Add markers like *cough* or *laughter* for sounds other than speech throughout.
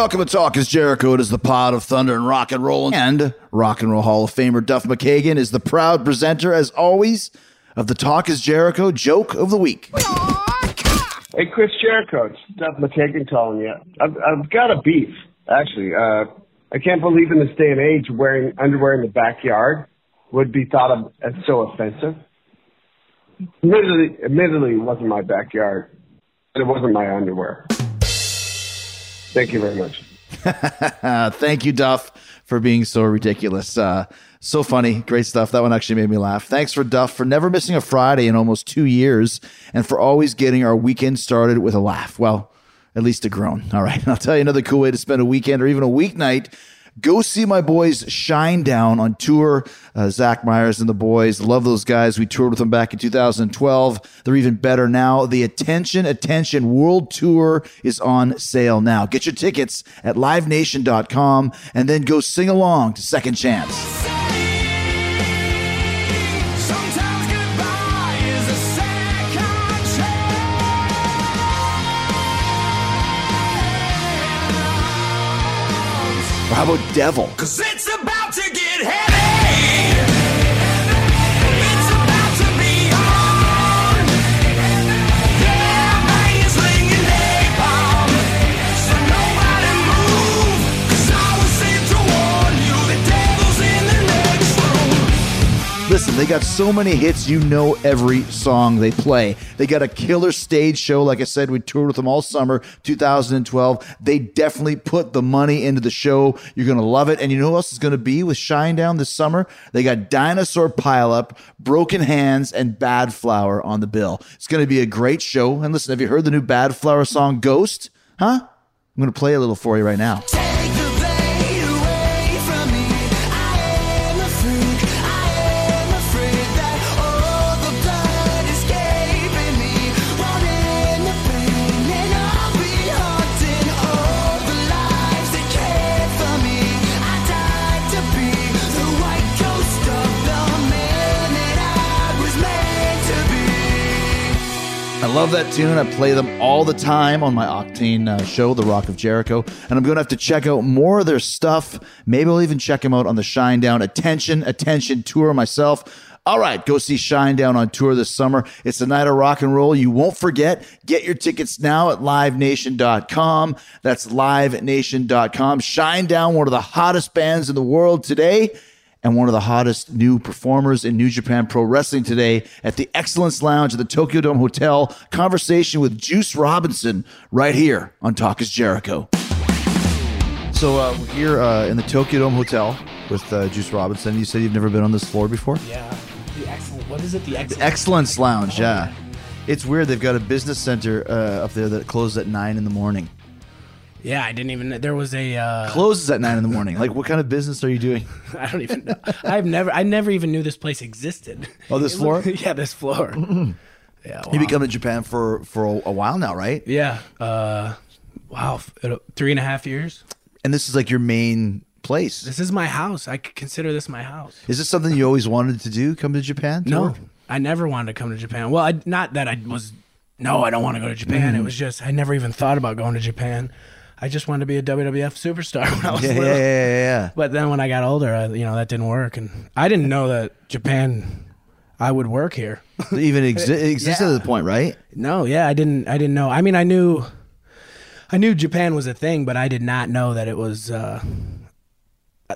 welcome to Talk is Jericho. It is the pod of thunder and rock and roll. And Rock and Roll Hall of Famer Duff McKagan is the proud presenter, as always, of the Talk is Jericho joke of the week. Hey, Chris Jericho, it's Duff McKagan calling you. I've, I've got a beef, actually. Uh, I can't believe in this day and age wearing underwear in the backyard would be thought of as so offensive. Admittedly, admittedly, it wasn't my backyard, it wasn't my underwear. Thank you very much. *laughs* Thank you, Duff, for being so ridiculous. Uh, so funny. Great stuff. That one actually made me laugh. Thanks for Duff for never missing a Friday in almost two years and for always getting our weekend started with a laugh. Well, at least a groan. All right. *laughs* I'll tell you another cool way to spend a weekend or even a weeknight. Go see my boys Shinedown on tour. Uh, Zach Myers and the boys. Love those guys. We toured with them back in 2012. They're even better now. The Attention, Attention World Tour is on sale now. Get your tickets at livenation.com and then go sing along to Second Chance. How about Devil? Cause it's about to get heavy. Listen, they got so many hits, you know every song they play. They got a killer stage show. Like I said, we toured with them all summer 2012. They definitely put the money into the show. You're going to love it. And you know who else is going to be with Shinedown this summer? They got Dinosaur Pileup, Broken Hands, and Badflower on the bill. It's going to be a great show. And listen, have you heard the new Badflower song, Ghost? Huh? I'm going to play a little for you right now. Love that tune. I play them all the time on my Octane uh, show, The Rock of Jericho. And I'm going to have to check out more of their stuff. Maybe I'll even check them out on the Shinedown Attention, Attention tour myself. All right, go see Shinedown on tour this summer. It's a night of rock and roll. You won't forget. Get your tickets now at livenation.com. That's livenation.com. Shinedown, one of the hottest bands in the world today and one of the hottest new performers in New Japan Pro Wrestling today at the Excellence Lounge at the Tokyo Dome Hotel. Conversation with Juice Robinson right here on Talk is Jericho. So uh, we're here uh, in the Tokyo Dome Hotel with uh, Juice Robinson. You said you've never been on this floor before? Yeah. The excellent. What is it? The excellent. Excellence Lounge, yeah. It's weird. They've got a business center uh, up there that closes at nine in the morning. Yeah, I didn't even. There was a. Uh, Closes at nine in the morning. Like, what kind of business are you doing? *laughs* I don't even know. I've never. I never even knew this place existed. Oh, this *laughs* It looked- floor? yeah, this floor. *laughs* yeah. Wow. You've been coming to Japan for for a, a while now, right? Yeah. Uh, wow. f- uh, Three and a half years. And this is like your main place. This is my house. I could consider this my house. Is this something you always wanted to do? Come to Japan? No? I never wanted to come to Japan. Well, I, not that I was. No, I don't want to go to Japan. Mm-hmm. It was just I never even thought about going to Japan. I just wanted to be a WWF superstar *laughs* when I was Yeah, yeah, little. yeah, yeah, yeah. But then when I got older, I, you know, that didn't work, and I didn't know that Japan, I would work here. *laughs* Even exi- *laughs* existed Yeah. at the point, right? no, yeah, I didn't. I didn't know. I mean, I knew, I knew Japan was a thing, but I did not know that it was. Uh,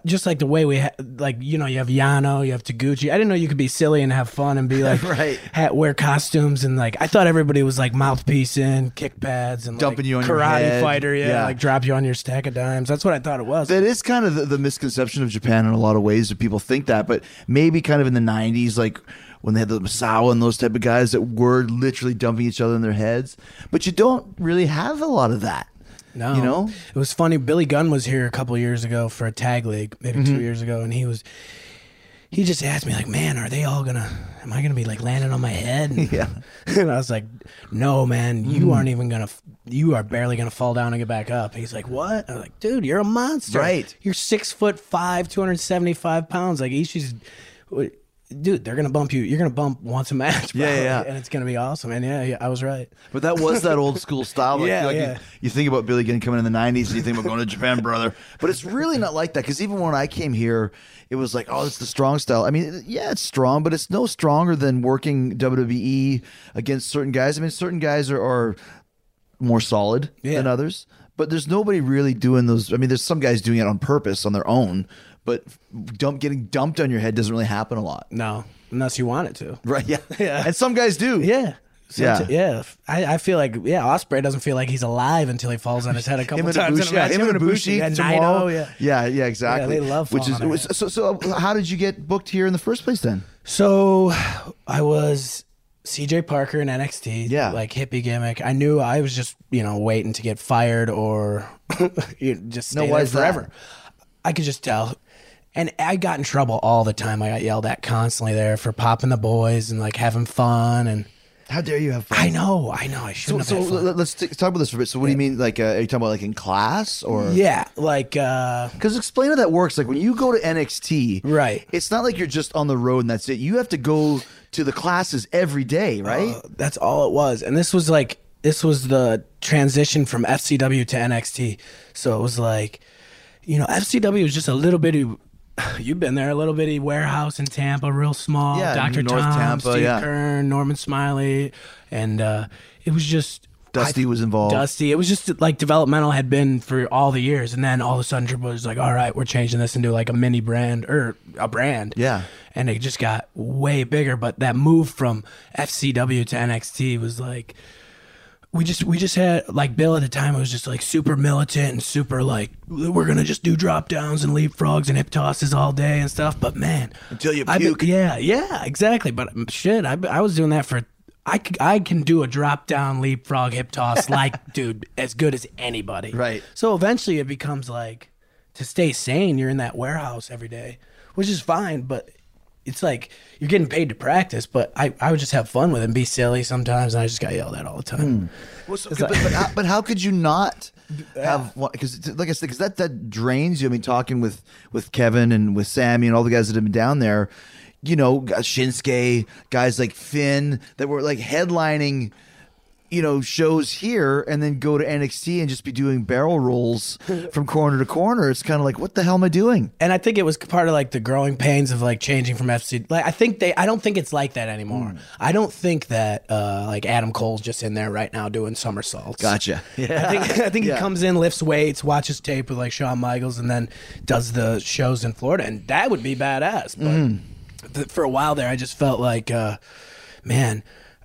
just like the way we ha- like you know you have Yano, you have Taguchi. I didn't know you could be silly and have fun and be *laughs* like Right. ha- wear costumes and like I thought everybody was like mouthpiece in, kick pads and Dumping like, you on your karate fighter, yeah, Yeah. like drop you on your stack of dimes. That's what I thought it was. That is kind of the, the misconception of Japan in a lot of ways that people think that, but maybe kind of in the '90s, like when they had the Misawa and those type of guys that were literally dumping each other in their heads. But you don't really have a lot of that. No, You know? it was funny. Billy Gunn was here a couple years ago for a tag league, maybe Mm-hmm. two years ago, and he was. He just asked me like, "Man, are they all gonna? Am I gonna be like landing on my head?" *laughs* Yeah. *laughs* and I was like, "No, man, you aren't even gonna. You are barely gonna fall down and get back up." He's like, "What?" I was like, "Dude, you're a monster. Right. You're six foot five, two hundred seventy five pounds. Like Ishii's." Dude, they're gonna bump you. You're gonna bump once a match, Yeah, yeah, yeah. and it's gonna be awesome. And yeah, yeah I was right. But that was that old school *laughs* style. Like, Yeah, like yeah. You, you think about Billy Gunn coming in the '90s, and you think about going to Japan, brother. But it's really not like that because even when I came here, it was like, oh, it's the strong style. I mean, yeah, it's strong, but it's no stronger than working WWE against certain guys. I mean, certain guys are, are more solid Yeah. than others, but there's nobody really doing those. I mean, there's some guys doing it on purpose on their own, but dump getting dumped on your head doesn't really happen a lot. No, unless you want it to. Right? Yeah. *laughs* Yeah. And some guys do. Yeah. Yeah. yeah, yeah. I, I feel like yeah, Ospreay doesn't feel like he's alive until he falls on his head a couple him and times. Ibushi, yeah, him and Ibushi yeah, tomorrow. Naito, yeah. yeah, yeah, exactly. Yeah, they love Which is was- so. So, how did you get booked here in the first place? Then So I was CJ Parker in NXT. Yeah. Like hippie gimmick. I knew I was just, you know, waiting to get fired or *laughs* just stay No, there is that? forever. I could just tell. And I got in trouble all the time. I got yelled at constantly there for popping the boys and like having fun. And how dare you have fun? I know, I know, I shouldn't so have let- let's t- talk about this for a bit. So, what do you mean? Like, uh, are you talking about like in class or? Yeah, like uh Because explain how that works. Like when you go to NXT, Right. It's not like you're just on the road and that's it. You have to go to the classes every day, right? Uh, that's all it was. And this was like this was the transition from FCW to NXT. So it was like, you know, FCW was just a little bitty. *sighs* You've been there, a little bitty warehouse in Tampa, real small. Yeah, Dr. North Tom, Tampa, Steve yeah. Keirn, Norman Smiley, and uh, it was just Dusty was involved. Dusty. It was just like developmental had been for all the years, and then all of a sudden Triple was like, "All right, we're changing this into like a mini brand or a brand." Yeah. and it just got way bigger. But that move from FCW to NXT was like, we just we just had like Bill at the time. It was just like super militant and super like we're gonna just do drop downs and leapfrogs and hip tosses all day and stuff. But man, Until you I've been- puke. yeah, yeah, exactly. But shit, I, I was doing that for. I, I can do a drop down leapfrog hip toss *laughs* like dude as good as anybody. Right. So eventually it becomes like to stay sane, you're in that warehouse every day, which is fine, but it's like you're getting paid to practice, but I, I would just have fun with it and be silly sometimes, and I just got yelled at all the time. Hmm. Well, so- but, but, how, *laughs* but how could you not have uh, one? Because, like I said, because that that drains you. I mean, talking with with Kevin and with Sami and all the guys that have been down there, you know, Shinsuke, guys like Finn that were like headlining. You know, shows here and then go to NXT and just be doing barrel rolls *laughs* from corner to corner. It's kind of like, what the hell am I doing? And I think it was part of like the growing pains of like changing from FC. Like I think they, I don't think it's like that anymore. Hmm. I don't think that uh, like Adam Cole's just in there right now doing somersaults. Gotcha. Yeah. I think I think Yeah. *laughs* he comes in, lifts weights, watches tape with like Shawn Michaels, and then does the shows in Florida, and that would be badass. But th- for a while there, I just felt like, uh, man,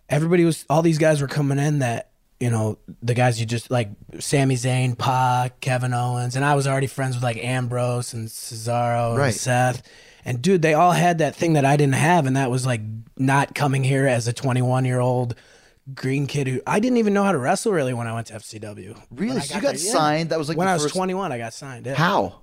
everybody was all these guys were coming in that you know the guys you just like Sami Zayn, Pac, Kevin Owens, and I was already friends with like Ambrose and Cesaro Right. and Seth. And dude, they all had that thing that I didn't have, and that was like not coming here as a 21 year old green kid who I didn't even know how to wrestle really when I went to FCW. Really? I So you got there, yeah. signed? That was, like, when I was first- 21. I got signed. Yeah. How?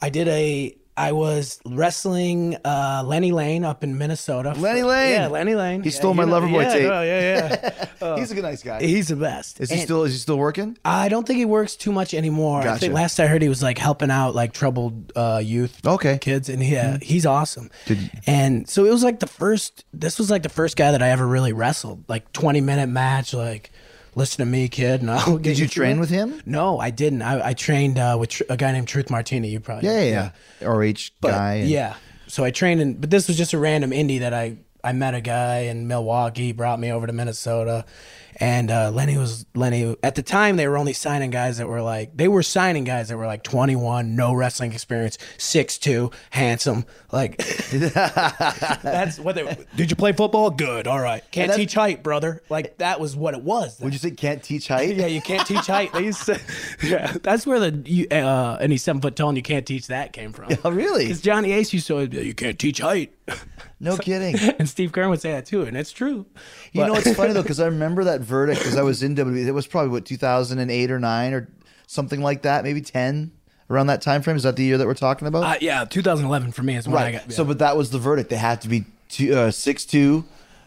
I did a. I was wrestling uh, Lenny Lane up in Minnesota. Lenny Lane? Yeah, Lenny Lane. He Yeah, stole my know- Loverboy yeah, tape. no, yeah, yeah. *laughs* He's a good, nice guy. He's the best. Is he And still? Is he still working? I don't think he works too much anymore. I Gotcha. think last I heard he was like helping out like troubled uh, youth. Okay. Mm-hmm. Kids, and yeah, he's awesome. Did and so it was like the first. This was like the first guy that I ever really wrestled. Like twenty minute match. Like, listen to me, kid. And I'll get Did you through train with him? No, I didn't. I, I trained uh, with tr- a guy named Truth Martini. You probably Yeah, yeah, yeah. RH But, guy. and- yeah. So I trained in, but this was just a random indie that I I met a guy in Milwaukee, brought me over to Minnesota, and uh, Lenny was Lenny. At the time, they were only signing guys that were like they were signing guys that were like 21, no wrestling experience, 6'2", handsome. Like *laughs* that's what they. Did you play football? Good. All right. Can't teach height, brother. Like that was what it was. Would you say can't teach height? *laughs* Yeah, you can't teach height. They used to, *laughs* yeah, that's where the you, uh, any seven foot tall and you can't teach that came from. Oh, really? Because Johnny Ace used to always be like, you can't teach height, *laughs* No kidding. and Steve Keirn would say that too, and it's true. You know, it's funny though *laughs* because I remember that verdict because I was in WWE. It was probably what 2008 or nine or something like that, maybe 10 around that time frame. Is that the year that we're talking about? Uh, yeah, 2011 for me is when I right. got. So, but that was the verdict. They had to be two, uh, six two,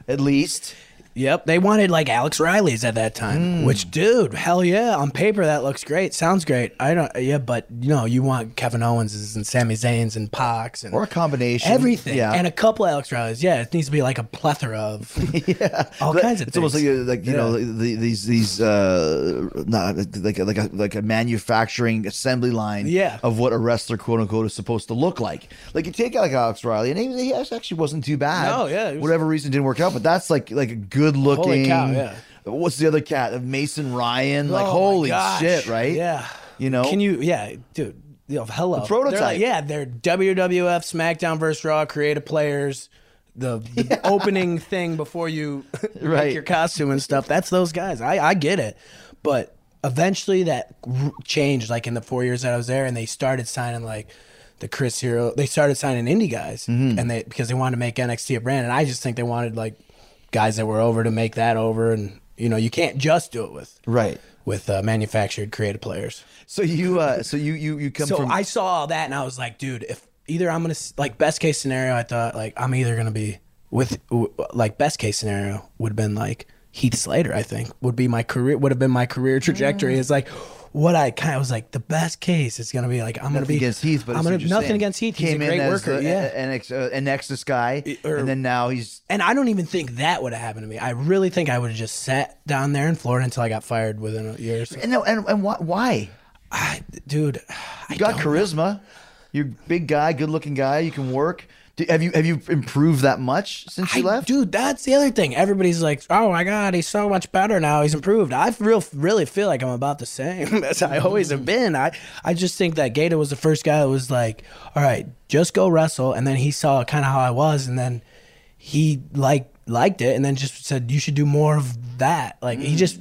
at least. Yep, they wanted like Alex Riley's at that time. Which, dude, hell yeah! On paper, that looks great. Sounds great. I don't. Yeah, but you know, you want Kevin Owens and Sami Zayn's and Pacs and Or a combination. everything. Yeah. and a couple Alex Riley's. Yeah, it needs to be like a plethora of *laughs* yeah, all But kinds of it's things. almost like like you know the, these these uh not like a, like a like a manufacturing assembly line Yeah. of what a wrestler quote unquote is supposed to look like. Like you take like Alex Riley and he, he actually wasn't too bad. No, yeah, was- whatever reason didn't work out, but that's like like a good looking. Holy cow, yeah. What's the other cat? Mason Ryan. Like Oh holy shit, right? Yeah. You know? Can you? Yeah, dude. Yo, hello. The prototype. They're like- yeah, they're WWF SmackDown vs. Raw creative players. The, *laughs* the opening thing before you *laughs* Right. make your costume and stuff. That's those guys. I, I get it, but eventually that r- changed. Like in the four years that I was there, and they started signing like the Chris Hero. They started signing indie guys, Mm-hmm. and they because they wanted to make NXT a brand. And I just think they wanted like guys that were over to make that over. And you know, you can't just do it with Right. with uh, manufactured creative players. So you uh so you you you come So from I saw all that and I was like, dude, if either I'm gonna like best case scenario, I thought like I'm either gonna be with like best case scenario would have been like Heath Slater. I think would be my career would have been my career trajectory. It's like what I kind of was like the best case is gonna be like I'm gonna be against Heath, but I I'm gonna nothing saying. against Heath. He's Came a great worker. the, yeah. a- NX, uh, a Nexus guy, or- and then now he's And I don't even think that would have happened to me. I really think I would have just sat down there in Florida until I got fired within a year. Or so. and no, and, and why? why? I, dude, I You got don't charisma. You're a big guy, good looking guy. You can work. Have you have you improved that much since you I- left? Dude, that's the other thing. Everybody's like, "Oh my god, he's so much better now. He's improved." I real really feel like I'm about the same *laughs* as I always have been. I I just think that Gedo was the first guy that was like, "All right, just go wrestle," and then he saw kind of how I was, and then he like liked it, and then just said, "You should do more of that." Like Mm. he just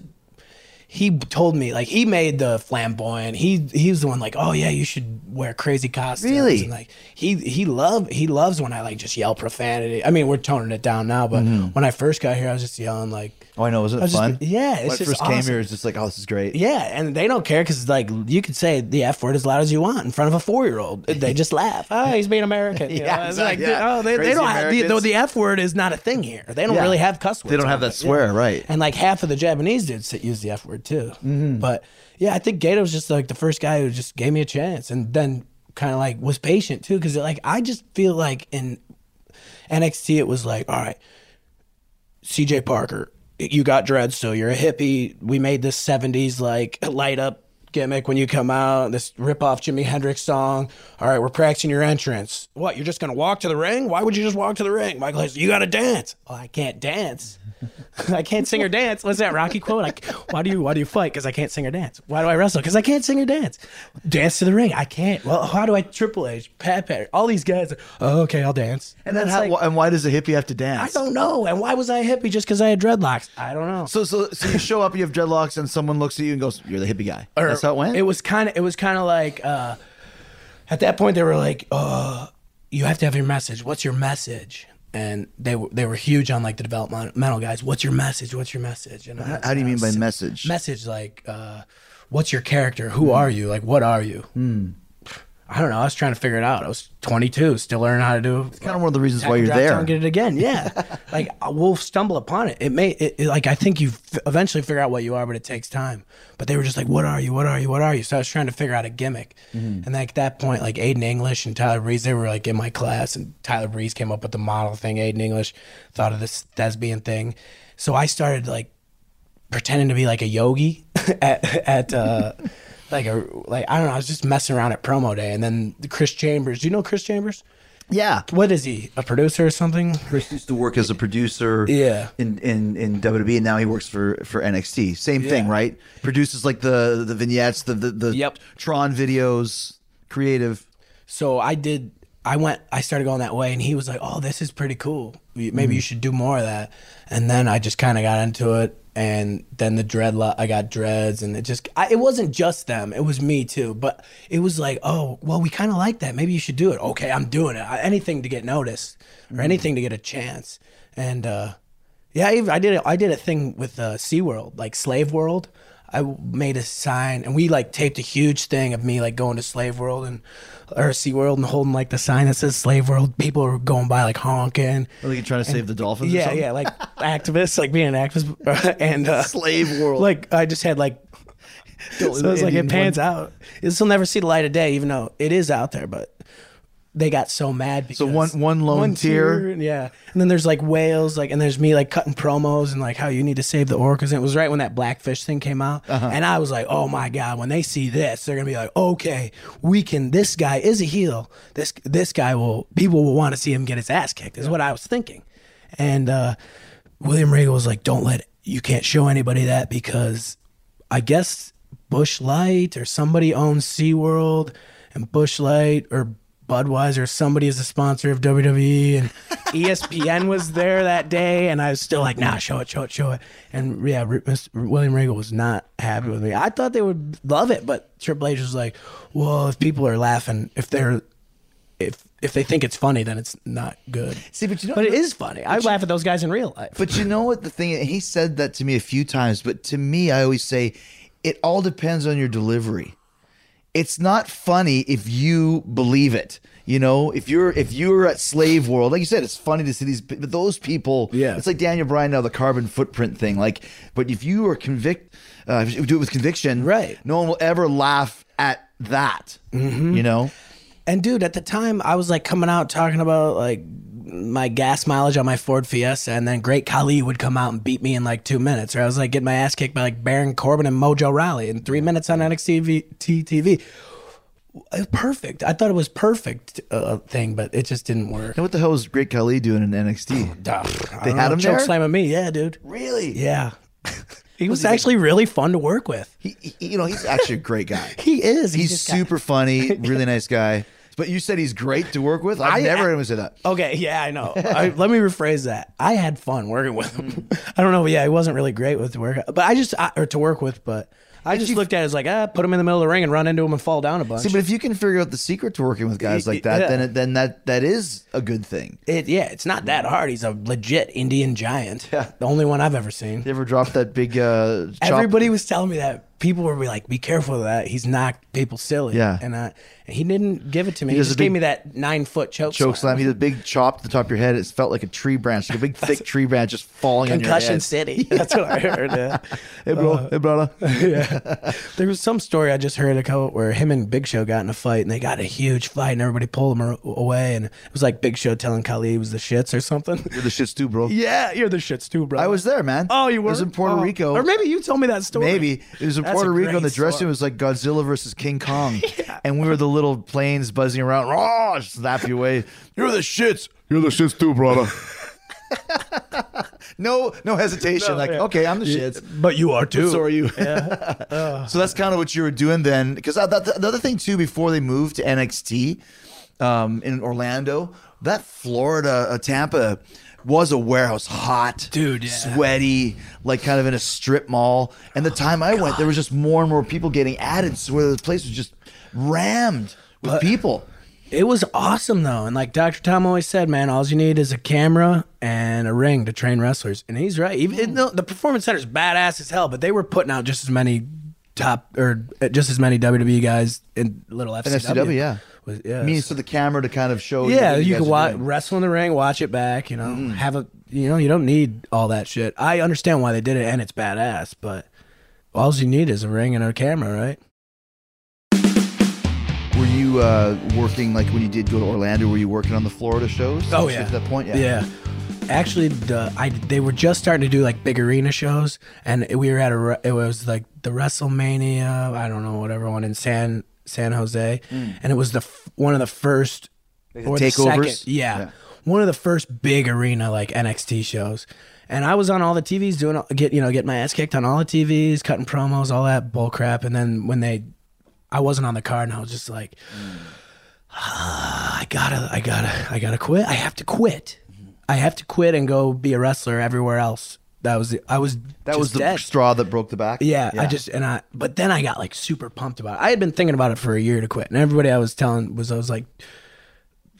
he told me like he made the flamboyant. He he was the one like, oh yeah, you should wear crazy costumes. Really? And like he he love he loves when I like just yell profanity. I mean, we're toning it down now, but mm-hmm. when I first got here, I was just yelling like, oh, I know. Wasn't it was just- fun? yeah, it's when I just first came awesome. here, it's just like, oh, this is great. yeah, and they don't care because like you could say the f word as loud as you want in front of a four year old. They *laughs* just laugh. Oh, he's being American. You *laughs* Yeah, know? It's exactly, like, yeah. oh, they, they don't have the, though the f word is not a thing here. They don't Yeah. really have cuss words. They don't have that it. swear, right. And like half of the Japanese dudes that use the F word too. Mm-hmm. But yeah, I think Gedo was just like the first guy who just gave me a chance and then kind of like was patient too. Cause like I just feel like in NXT, it was like, all right, CJ Parker, you got dreads, so you're a hippie. We made this 70s like light up gimmick when you come out, this rip off Jimi Hendrix song. All right, we're practicing your entrance. What, you're just gonna walk to the ring? Why would you just walk to the ring? Michael says, You gotta dance. Oh, I can't dance. *laughs* I can't sing or dance. What's that Rocky quote? Like, why do you why do you fight? Because I can't sing or dance. Why do I wrestle? Because I can't sing or dance. Dance to the ring. I can't. Well, how do I Triple H, Pat Pat, all these guys? Oh, okay, I'll dance. And then how, like, and why does a hippie have to dance? I don't know. And why was I a hippie just because I had dreadlocks? I don't know. So so so you show up, you have dreadlocks, and someone looks at you and goes, "You're the hippie guy." Or That's how it went. It was kind of. It was kind of like. uh At that point, they were like, "Uh, you have to have your message. What's your message?" And they were they were huge on like the developmental guys. What's your message? What's your message? And How, was- how do you mean by message? message? Like, uh, what's your character? Who are you? Like, what are you? I don't know. I was trying to figure it out. I was 22, still learning how to do. It's kind of one of the reasons why you're there. get it again. Yeah, *laughs* like uh, we'll stumble upon it. It may, it, it- like I think you eventually figure out what you are, but it takes time. But they were just like, "What are you? What are you? What are you?" So I was trying to figure out a gimmick. Mm-hmm. And like at that point, like Aiden English and Tyler Breeze, they were like in my class, and Tyler Breeze came up with the model thing. Aiden English thought of this thespian thing, so I started like pretending to be like a yogi *laughs* at at uh like a like I don't know. I was just messing around at promo day, and then Chris Chambers. Do you know Chris Chambers? yeah. What is he? A producer or something? Chris used to work as a producer Yeah. in, in, in WWE and now he works for, for NXT. Same thing, right? Produces like the the vignettes, the the, the Yep. Tron videos, creative. So I did. I went. I started going that way, and he was like, "Oh, this is pretty cool. Maybe Mm-hmm. you should do more of that." And then I just kind of got into it, and then the dread. I got dreads, and it just. I, it wasn't just them. It was me too. But it was like, oh, well, we kind of like that. Maybe you should do it. Okay, I'm doing it. I, anything to get noticed, or Mm-hmm. anything to get a chance. And uh, yeah, I, even- I did. A, I did a thing with uh, SeaWorld, like Slave World. I made a sign, and we like taped a huge thing of me like going to Slave World and or Sea World and holding like the sign that says Slave World. People were going by like honking. Or like trying to save the dolphins. or Yeah, something? yeah, like activists, like being an activist, *laughs* and uh, Slave world. Like I just had like, *laughs* so it's like it pans out. This will never see the light of day, even though it is out there. But they got so mad because So one- one lone tier. yeah. And then there's like whales, like, and there's me like cutting promos and like how you need to save the orcas. And it was right when that blackfish thing came out, Uh-huh. and I was like, oh my god, when they see this, they're gonna be like, okay, we can. This guy is a heel. This this guy will people will want to see him get his ass kicked. Is what I was thinking, and uh, William Regal was like, don't let you can't show anybody that because I guess Busch Light or somebody owns SeaWorld and Busch Light or Budweiser, somebody is a sponsor of WWE and *laughs* ESPN was there that day and I was still like, nah, show it, show it, show it. And yeah, R- Mr. William Regal was not happy with me. I thought they would love it, but Triple H was like, well, if people are laughing, if they're if if they think it's funny, then it's not good. See, but you know- but it is funny. I laugh at those guys in real life. But you know what the thing? He said that to me a few times, but to me, I always say it all depends on your delivery. It's not funny if you believe it. You know, if you're if you're at Slave World, like you said, it's funny to see these. But those people, Yeah. it's like Daniel Bryan now, the carbon footprint thing. Like, but if you are convict, uh, if you do it with conviction, Right. No one will ever laugh at that. Mm-hmm. You know, And dude, at the time, I was like coming out talking about like my gas mileage on my Ford Fiesta, and then Great Khali would come out and beat me in like two minutes. Or I was like getting my ass kicked by like Baron Corbin and Mojo Rawley in three minutes on NXT TV. Perfect. I thought it was perfect uh, thing, but it just didn't work. and what the hell was Great Khali doing in NXT? they had him choke slamming me, yeah, dude. really? Yeah, *laughs* he was actually really fun to work with. He, he- you know, he's actually a great guy. *laughs* He is. He's got- super funny, *laughs* really nice guy. But you said he's great to work with. I've I- never heard him say that. Okay, yeah, I know. I, let me rephrase that. I had fun working with him. *laughs* I don't know. Yeah, he wasn't really great with work, but I just I, or to work with, but I just looked at it as like, ah, put him in the middle of the ring and run into him and fall down a bunch. See, but if you can figure out the secret to working with guys like that, Yeah. then it, then that that is a good thing. it, yeah, it's not that hard. He's a legit Indian giant. Yeah. the only one I've ever seen. You ever dropped that big uh, chop? Everybody was telling me that. People were like, "Be careful of that. He's knocked people silly." Yeah. and I, he didn't give it to me. He, does just gave me that nine foot choke, choke slam. He did a big chop to the top of your head. It felt like a tree branch, like a big thick tree branch just falling on your Concussion. City. *laughs* That's what I heard. Yeah. *laughs* Hey bro, uh, hey brother. *laughs* yeah. There was some story I just heard a couple where him and Big Show got in a fight and they got a huge fight and everybody pulled him away and it was like Big Show telling Khali he was the shits or something. You're the shits too, bro. Yeah, you're the shits too, bro. I was there, man. Oh, you were? It was in Puerto Oh. Rico. Or maybe you told me that story. Maybe it was in That's Puerto Rico, and the dressing story. was like Godzilla versus King Kong, *laughs* and we were the little planes buzzing around. Raw, slap you away. You're the shits. You're the shits too, brother. *laughs* no, no hesitation. like, yeah. okay, I'm the shits. But you are too. So are you. *laughs* so that's kind of what you were doing then. Because the, the other thing too, before they moved to NXT um, in Orlando, that Florida, uh, Tampa was a warehouse, hot, Dude, yeah. sweaty, like kind of in a strip mall. And the time I went, there was just more and more people getting added, so where the place was just rammed with people. It was awesome though, and like Dr. Tom always said, man, all you need is a camera and a ring to train wrestlers, and he's right. Even it- no, the performance center's badass as hell, but they were putting out just as many top or uh, just as many WWE guys in little FCW. FCW, yeah. Was, yeah, I mean, so the camera to kind of show. yeah, what you can watch, wrestle in the ring, watch it back. You know, Mm-hmm. have a you know, you don't need all that shit. I understand why they did it, and it's badass, but all you need is a ring and a camera, right? Were you uh, working like when you did go to Orlando? Were you working on the Florida shows? Oh yeah, At that point, yeah. yeah. Actually, the I they were just starting to do like big arena shows, and we were at a it was like the WrestleMania I don't know whatever one in San San Jose, mm. and it was the f- one of the first the or the takeovers? second- yeah, Yeah. one of the first big arena like NXT shows. And I was on all the TVs doing all- get you know getting my ass kicked on all the TVs, cutting promos, all that bull crap. And then when they, I wasn't on the card, and I was just like, ah, I gotta, I gotta, I gotta quit. I have to quit. Mm-hmm. I have to quit and go be a wrestler everywhere else. That was the, I was That was the dead. straw that broke the back. Yeah, I just and I but then I got like super pumped about it. I had been thinking about it for a year to quit. And everybody I was telling was I was like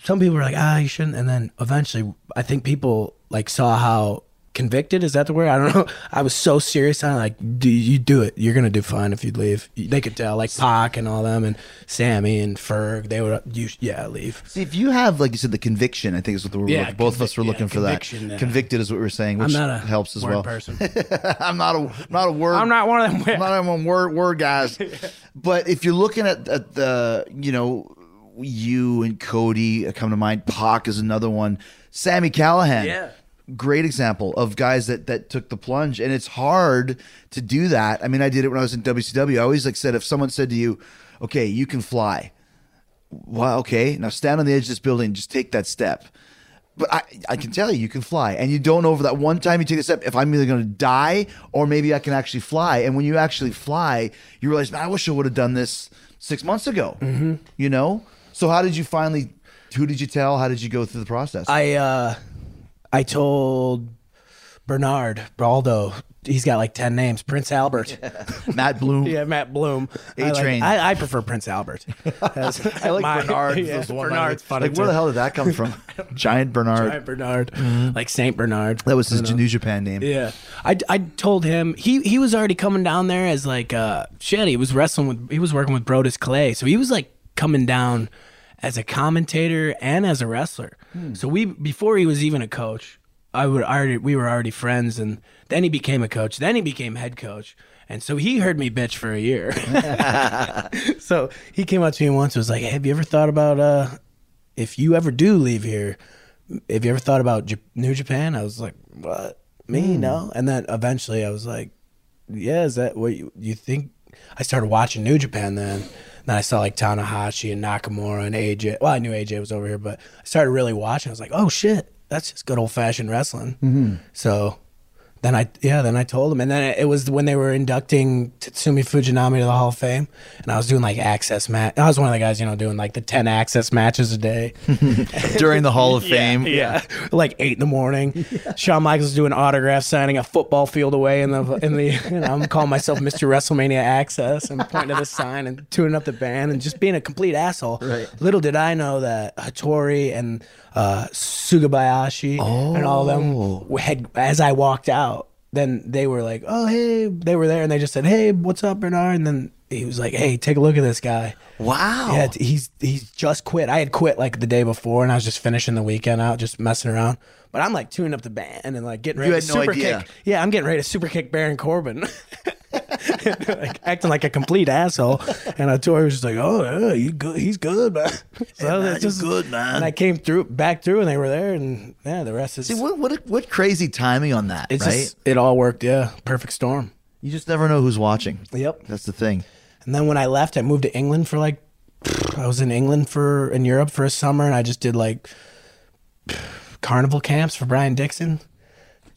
some people were like, "Ah, you shouldn't." And then eventually I think people like saw how convicted. Is that the word? I don't know. *laughs* I was so serious. I'm like, do you do it? You're gonna do fine if you leave. They could tell, like Pac and all them, and Sammy and Ferg. They would, you, yeah, leave. See, if you have, like you said, the conviction, I think is what the word. Yeah, we're looking- both of us were looking yeah, for that. yeah. Convicted is what we are saying, which I'm not a helps as word well. person. *laughs* I'm not a not a word. I'm not one of them. I'm not one word word guys. *laughs* But if you're looking at, at the, you know, you and Cody uh, come to mind. Pac is another one. Sami Callihan. Yeah. Great example of guys that that took the plunge, and it's hard to do that. I mean, I did it when I was in WCW. I always like said, if someone said to you, "Okay, you can fly," well, okay, now stand on the edge of this building, just take that step. But I, I can tell you, you can fly, and you don't know over that one time you take a step if I'm either going to die or maybe I can actually fly. And when you actually fly, you realize, man, I wish I would have done this six months ago. Mm-hmm. You know. So how did you finally? Who did you tell? How did you go through the process? I uh I told Bernard Baldo. He's got like ten names. Prince Albert. *laughs* Matt Bloom. Yeah, Matt Bloom. I, A-Train. I, I prefer Prince Albert. *laughs* As I like my- Bernard. Yeah, was the one I Bernard's like. funny. Like, where the hell did that come from? *laughs* Giant Bernard. Giant Bernard, like Saint Bernard. That was his You? New Japan name. Yeah, I, I told him he he was already coming down there as like uh shit. He was wrestling with he was working with Brodus Clay, so he was like coming down as a commentator and as a wrestler. So we before he was even a coach, I would already we were already friends, and then he became a coach. Then he became head coach. And so he heard me bitch for a year. *laughs* *laughs* so he came up to me once and was like, hey, Have you ever thought about uh, if you ever do leave here, have you ever thought about J- New Japan? I was like, what? Me? No. And then eventually I was like, yeah, is that what you, you think? I started watching New Japan then. Then I saw like Tanahashi and Nakamura and AJ. Well, I knew AJ was over here, but I started really watching. I was like, oh shit, that's just good old fashioned wrestling. Mm-hmm. So then I yeah, then I told him, and then it was when they were inducting Tatsumi Fujinami to the Hall of Fame, and I was doing like access match. I was one of the guys, you know, doing like the ten access matches a day. *laughs* During the Hall of Fame. Yeah, like eight in the morning. *laughs* Shawn Michaels doing autograph signing a football field away in the in the. You know, I'm calling myself *laughs* Mr. WrestleMania Access and pointing to the sign and tuning up the band and just being a complete asshole. Right. Little did I know that Hattori and uh, Sugabayashi and all of Oh. them had as I walked out. Then they were like, "Oh, hey!" They were there, and they just said, "Hey, what's up, Bernard?" And then he was like, "Hey, take a look at this guy." Wow. Yeah, he's he's just quit. I had quit like the day before, and I was just finishing the weekend out, just messing around. But I'm like tuning up the band and like getting ready You to had no super idea. kick. Yeah, I'm getting ready to super kick Baron Corbin. *laughs* *laughs* like, acting like a complete asshole, and I told her was just like, "Oh, yeah, you good? He's good, man." So that's you're good, man. And I came through, back through, and they were there, and yeah, the rest is. See what what what crazy timing on that, it's right? just it all worked. Yeah, perfect storm. you just never know who's watching. Yep. That's the thing. And then when I left, I moved to England for like, I was in England for in Europe for a summer, and I just did like *sighs* carnival camps for Brian Dixon.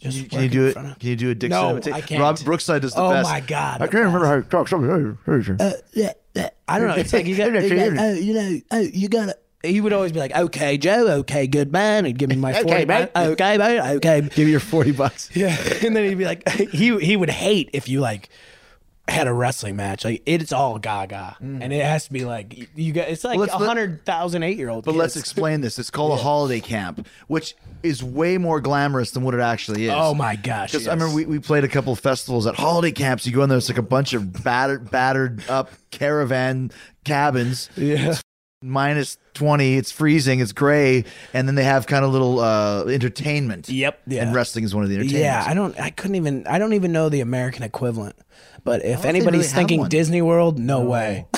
Just Can you working do it? of- Can you do a Dixon No, imitation? I can't. Rob Brookside does the Oh best. Oh my God, I can't remember how to talk. Something. Uh, yeah, yeah. I don't know. It's like you got, *laughs* you got oh, you know, oh, you got to. He would always be like, "Okay, Joe. Okay, good man." He'd give me my forty. *laughs* Okay, forty. mate. Okay, mate. Okay. Give me your forty bucks. *laughs* Yeah, and then he'd be like, he he would hate if you like had a wrestling match. Like it's all gaga, and it has to be like you- got. It's like Mm. Well, a hundred thousand eight year old. But let's explain this. It's called a *laughs* holiday camp, which is way more glamorous than what it actually is. Oh my gosh! Because yes. I remember we, we played a couple of festivals at holiday camps. You go in there, it's like a bunch of battered, battered up caravan cabins. Yeah. Minus 20, it's freezing, it's gray, and then they have kind of little uh, entertainment. Yep, yeah. And wrestling is one of the entertainments. Yeah, I don't. I couldn't even. I don't even know the American equivalent. But if anybody's really thinking. Disney World, no, way. *laughs*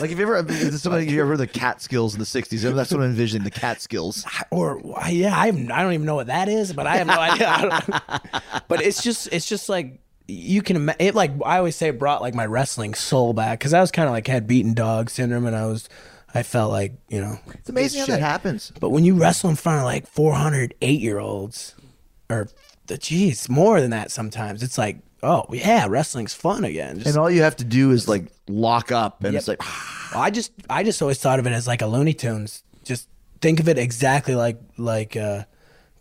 Like, if you ever, somebody, you ever heard the Catskills in the 60s? That's what I'm envisioning, the Catskills. *laughs* Or yeah, I I don't even know what that is. But I have no *laughs* idea. But it's just it's just like you can it like I always say it brought like my wrestling soul back because I was kind of like had beaten dog syndrome and I was I felt like you know It's amazing how that happens. But when you wrestle in front of like 400 eight year olds, or the geez, more than that sometimes, it's like, oh yeah, wrestling's fun again. Just, And all you have to do is like lock up, and Yep. it's like, *sighs* I just I just always thought of it as like a Looney Tunes. Just think of it exactly like like uh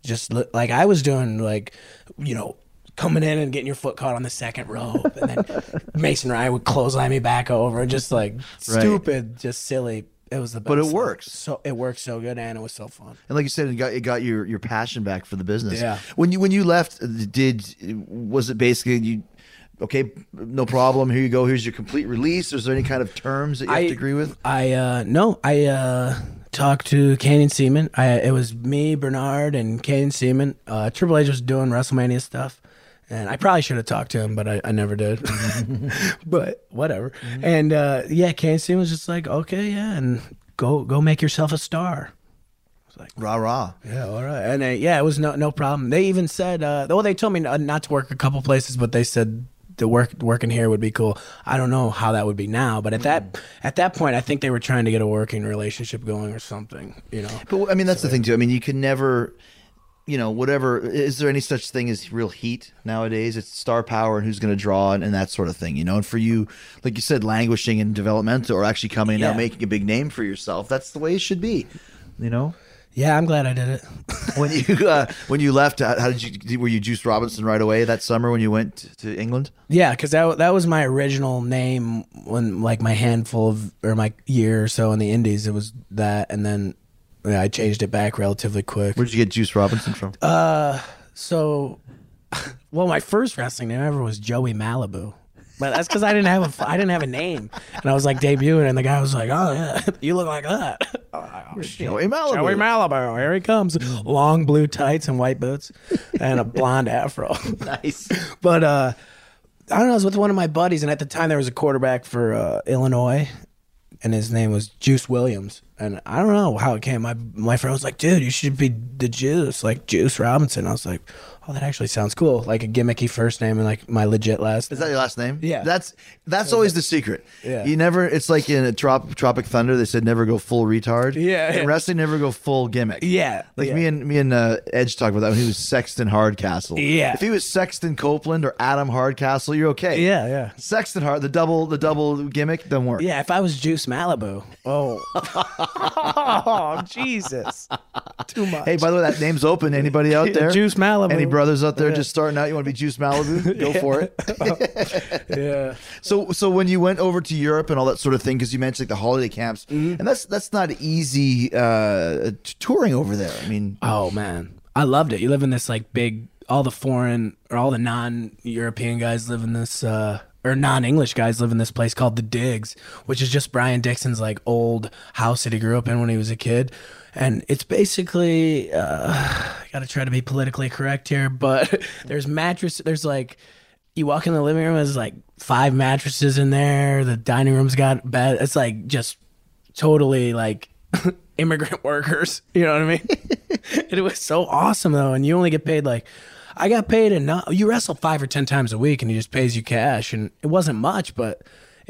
just li- like I was doing like you know coming in and getting your foot caught on the second rope and then *laughs* Mason Ryan would clothesline me back over just like stupid just silly It was the best. But it works. So it worked so good, and it was so fun. And like you said, it got it got your your passion back for the business. Yeah. When you when you left, did was it basically you? Okay, no problem. Here you go. Here's your complete release. Is there any kind of terms that you have to agree with? I uh no, I uh talked to Canyon Ceman. I it was me, Bernard, and Canyon Ceman. Uh, Triple H was doing WrestleMania stuff, and I probably should have talked to him, but I, I never did. *laughs* but whatever. And uh, yeah, Ceman was just like, okay, yeah, and go go make yourself a star. Rah rah. Yeah, all right. And uh, yeah, it was no no problem. They even said, uh, well, they told me not not to work a couple places, but they said the work working here would be cool. I don't know how that would be now, but at that at that point, I think they were trying to get a working relationship going or something. You know. But I mean, that's the thing too. I mean, you can never, you know, whatever. Is there any such thing as real heat nowadays? It's star power and who's going to draw and, and that sort of thing. You know, and for you, like you said, languishing and developmental, or actually coming and now making a big name for yourself. That's the way it should be. You know. Yeah, I'm glad I did it. *laughs* when you uh, when you left, how, how did you were you Juice Robinson right away that summer when you went to England? yeah, because that that was my original name when like my handful of or my year or so in the Indies. It was that, and then yeah, I changed it back relatively quick. Where'd you get Juice Robinson from? Uh, So, *laughs* well, my first wrestling name ever was Joey Malibu. But that's because I didn't have a I didn't have a name, and I was like debuting, and the guy was like, "Oh yeah, *laughs* you look like that." *laughs* Oh, shit. Joey Malibu. Joey Malibu, here he comes, long blue tights and white boots, and a blonde afro. nice. but uh, I don't know. I was with one of my buddies, and at the time there was a quarterback for uh, Illinois, and his name was Juice Williams. And I don't know how it came. My my friend was like, "Dude, you should be the Juice, like Juice Robinson." I was like, "Oh, that actually sounds cool. Like a gimmicky first name and like my legit last." Is that your last name? Yeah. That's that's always the secret. Yeah. You never. It's like in a trop, Tropic Thunder. They said never go full retard. Yeah, In yeah. wrestling, never go full gimmick. Yeah, Like yeah. me and me and uh, Edge talked about that when he was Sexton Hardcastle. Yeah. If he was Sexton Copeland or Adam Hardcastle, you're okay. Yeah, yeah. Sexton Hard, the double the double gimmick don't work. Yeah, if I was Juice Malibu, oh, oh *laughs* *laughs* Jesus, too much. Hey, by the way, that name's open. Anybody out *laughs* there? Juice Malibu. Any brothers out there just starting out? You want to be Juice Malibu? *laughs* Go for it. *laughs* yeah. So, so when you went over to Europe and all that sort of thing, because you mentioned like the holiday camps, Mm-hmm. and that's that's not easy uh, touring over there. I mean, Oh man, I loved it. You live in this like big, all the foreign or all the non-European guys live in this, uh, or non-English guys live in this place called the Digs, which is just Brian Dixon's like old house that he grew up in when he was a kid, and it's basically. Uh, I *sighs* gotta try to be politically correct here, but *laughs* there's mattress. There's like. You walk in the living room, there's like five mattresses in there. The dining room's got bed. It's like just totally like *laughs* immigrant *laughs* workers. You know what I mean? it was so awesome though, and you only get paid like I got paid enough. You wrestle five or ten times a week, and he just pays you cash, and it wasn't much, but.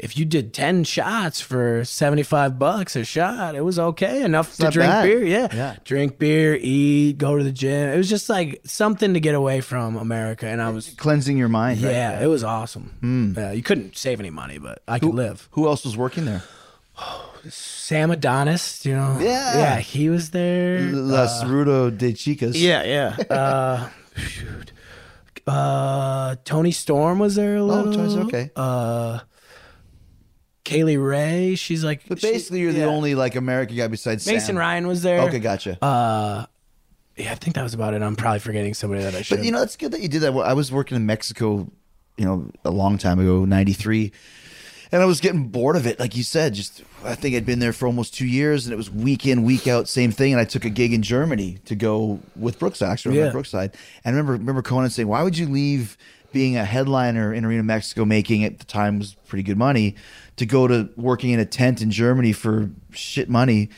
If you did ten shots for seventy five bucks a shot, it was okay enough to drink bad. beer. Yeah. Yeah. drink beer, eat, go to the gym. It was just like something to get away from America, and I was cleansing your mind. right? yeah, it was awesome. Yeah, you couldn't save any money, but I could live. Who else was working there? Sam Adonis, you know. Yeah. yeah, he was there. Las Rudo de Chicas. Yeah, yeah. *laughs* Uh, shoot. Uh, Toni Storm was there a little. Oh, okay. Uh, Kay Lee Ray, she's like. but she- basically, you're the only like American guy besides Mason Sam. Ryan was there. Okay, gotcha. Uh, yeah, I think that was about it. I'm probably forgetting somebody that I should. But you know, it's good that you did that. I was working in Mexico, you know, a long time ago, '93, and I was getting bored of it. Like you said, just I think I'd been there for almost two years, and it was week in, week out, same thing. And I took a gig in Germany to go with Brookside, actually, Yeah. Brookside. And I remember remember Konnan saying, "Why would you leave?" Being a headliner in Arena Mexico, making at the time was pretty good money, to go to working in a tent in Germany for shit money,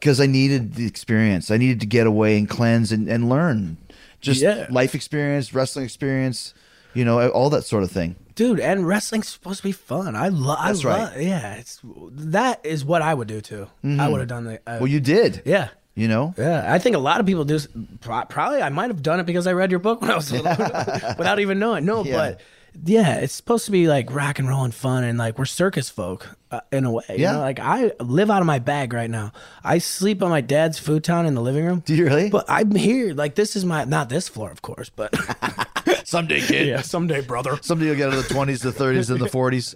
because I needed the experience. I needed to get away and cleanse and, and learn just Yeah. life experience, wrestling experience, you know, all that sort of thing. dude and wrestling's supposed to be fun i love That's I right. yeah it's that is what i would do too i would have done the uh, Mm-hmm. Well, you did, yeah you know. yeah i think a lot of people do probably i might have done it because i read your book when i was little *laughs* without even knowing no Yeah. but yeah it's supposed to be like rock and roll and fun and like we're circus folk uh, in a way you Yeah. know? like i live out of my bag right now i sleep on my dad's futon in the living room Do you really? but i'm here like this is my not this floor of course but *laughs* someday, kid. yeah someday brother Someday you'll get out of the twenties, the thirties, and the *laughs* forties.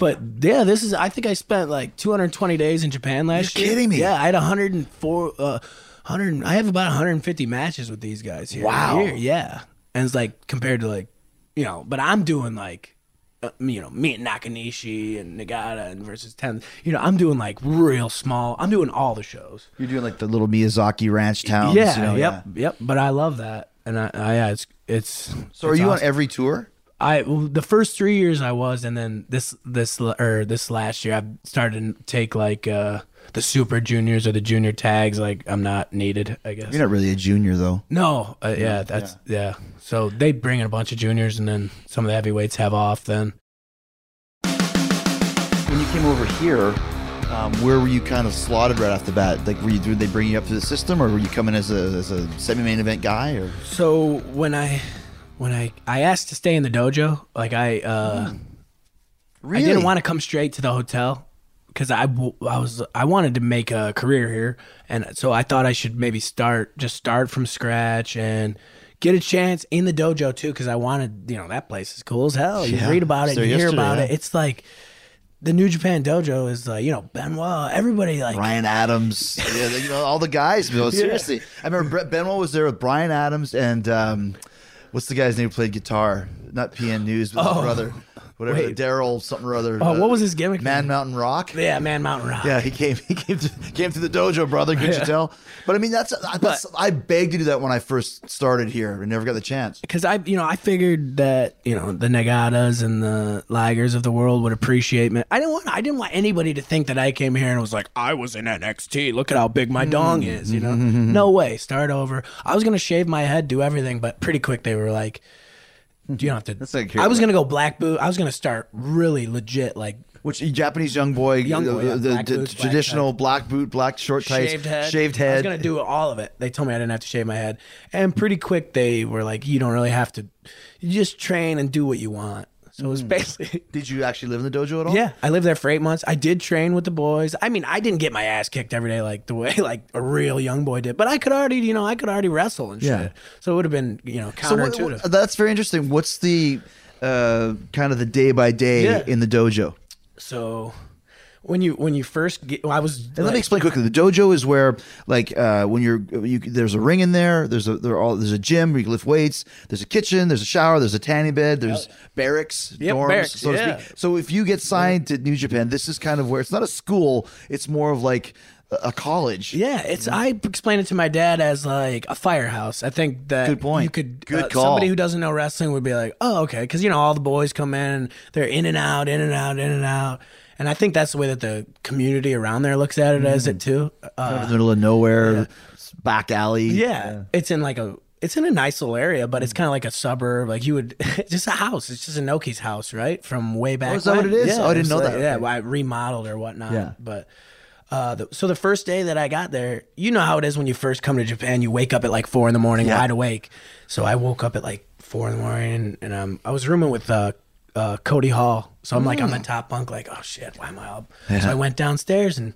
But yeah, this is. I think I spent like 220 days in Japan last You're year. kidding me. Yeah, I had 104. Uh, 100. I have about 150 matches with these guys here. Wow. Here, yeah, and it's like compared to like, you know, but I'm doing like. Uh, you know, me and Nakanishi and Nagata and versus ten. You know, I'm doing like real small. I'm doing all the shows. You're doing like the little Miyazaki ranch towns. yeah, you know, yep, yeah. yep. But I love that, and I, I yeah, it's it's. So are it's you on every tour? I the first three years I was, and then this this l- or this last year I started to take like uh the super juniors or the junior tags. Like I'm not needed, I guess. You're not really a junior though. no, uh, yeah, that's yeah. So they bring in a bunch of juniors, and then some of the heavyweights have off. Then When you came over here, um, where were you kind of slotted right off the bat? Like, were you did they bring you up to the system, or were you coming as a as a semi main event guy? Or so when I when I I asked to stay in the dojo, like I uh I didn't want to come straight to the hotel because I, I was I wanted to make a career here, and so I thought I should maybe start just start from scratch and get a chance in the dojo too because I wanted you know that place is cool as hell. You Yeah. read about it, there you hear about yeah. it. It's like the New Japan dojo is like you know Benoit, everybody like Brian Adams, yeah, you know, all the guys. No, *laughs* seriously, I remember Brett Benoit was there with Brian Adams and um, what's the guy's name who played guitar? Not PN News, but his Oh. brother, whatever, Daryl something or other. Oh, uh, what was his gimmick? Man Mountain Rock. yeah, Man Mountain Rock. Yeah, he came. *laughs* He came to came to the dojo, brother. Could you tell? But I mean, that's, that's I begged to do that when I first started here, and never got the chance. because I, you know, I figured that you know the Nagatas and the Ligers of the world would appreciate me. I didn't want, I didn't want anybody to think that I came here and was like, I was in NXT. Look at how big my dong is. You know, no way. Start over. I was gonna shave my head, do everything, but pretty quick they were like, you don't have to. That's like- I was gonna go black boot. I was gonna start really legit, like Which Japanese young boy, Young boy, the, yeah. the- Black the boots, black traditional black boot, black short tights, shaved head. shaved head. I was head. gonna do all of it. They told me I didn't have to shave my head, and pretty quick they were like, "You don't really have to. You just train and do what you want." So it was basically. *laughs* Did you actually live in the dojo at all? Yeah, I lived there for eight months. I did train with the boys. I mean, I didn't get my ass kicked every day like the way *laughs* like a real young boy did, but I could already, you know, I could already wrestle and shit. Yeah. So it would have been, you know, So what- counterintuitive. what- that's very interesting. What's the uh, kind of the day by day Yeah. in the dojo? so when you when you first get, well, I was. And let me explain quickly. The dojo is where, like, uh, when you're, you, there's a ring in there. There's a, there all, there's a gym where you can lift weights. There's a kitchen. There's a shower. There's a tanning bed. There's barracks, Yep, dorms, barracks, so to yeah. speak. So if you get signed to New Japan, this is kind of where it's not a school. It's more of like a, college. Yeah, it's. I explained it to my dad as like a firehouse. I think that Good point. You could Good uh, call. Somebody who doesn't know wrestling would be like, "Oh, okay," because you know all the boys come in and they're in and out, in and out, in and out. And I think that's the way that the community around there looks at it as it too. Uh, in the middle of nowhere, back alley. yeah, it's in like a. It's in a nice little area, but it's kind of like a suburb. Like you would, *laughs* just a house. It's just Inoki's house, right? From way back. Oh, is that what it is? Yeah, Oh, I didn't know like- that. Yeah, well, I remodeled or whatnot. Yeah. But uh, the, so the first day that I got there, you know how it is when you first come to Japan. You wake up at like four in the morning, Yeah. wide awake. So I woke up at like four in the morning, and um, I was rooming with uh, uh, Cody Hall. So I'm like on the Mm. top bunk, like, oh shit, why am I up? So I went downstairs and.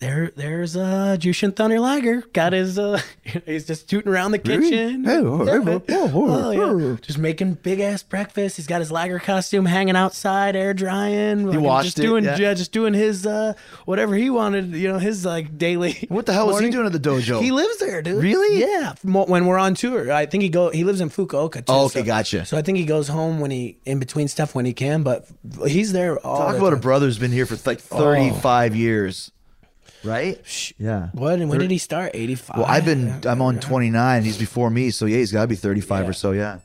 There, there's uh, Jushin Thunder Liger. Got his, uh, *laughs* he's just tooting around the kitchen. Hey, oh, Yeah. oh, oh, yeah. Just making big ass breakfast. He's got his Liger costume hanging outside, air drying. He washed just it, doing, yeah. just doing his uh, whatever he wanted. You know, his like daily. *laughs* What the hell was he doing at the dojo? He lives there, dude. Really? Yeah. When we're on tour, I think he go. He lives in Fukuoka too. Oh, okay, so- gotcha. So I think he goes home when he in between stuff when he can, but he's there all. Talk about a brother who's been here for like Oh. 35 years, right? Yeah. What? And when did he start? Eighty five. Well, I've been, I'm on 29. He's before me. So, yeah, he's got to be 35 Yeah. or so. Yeah.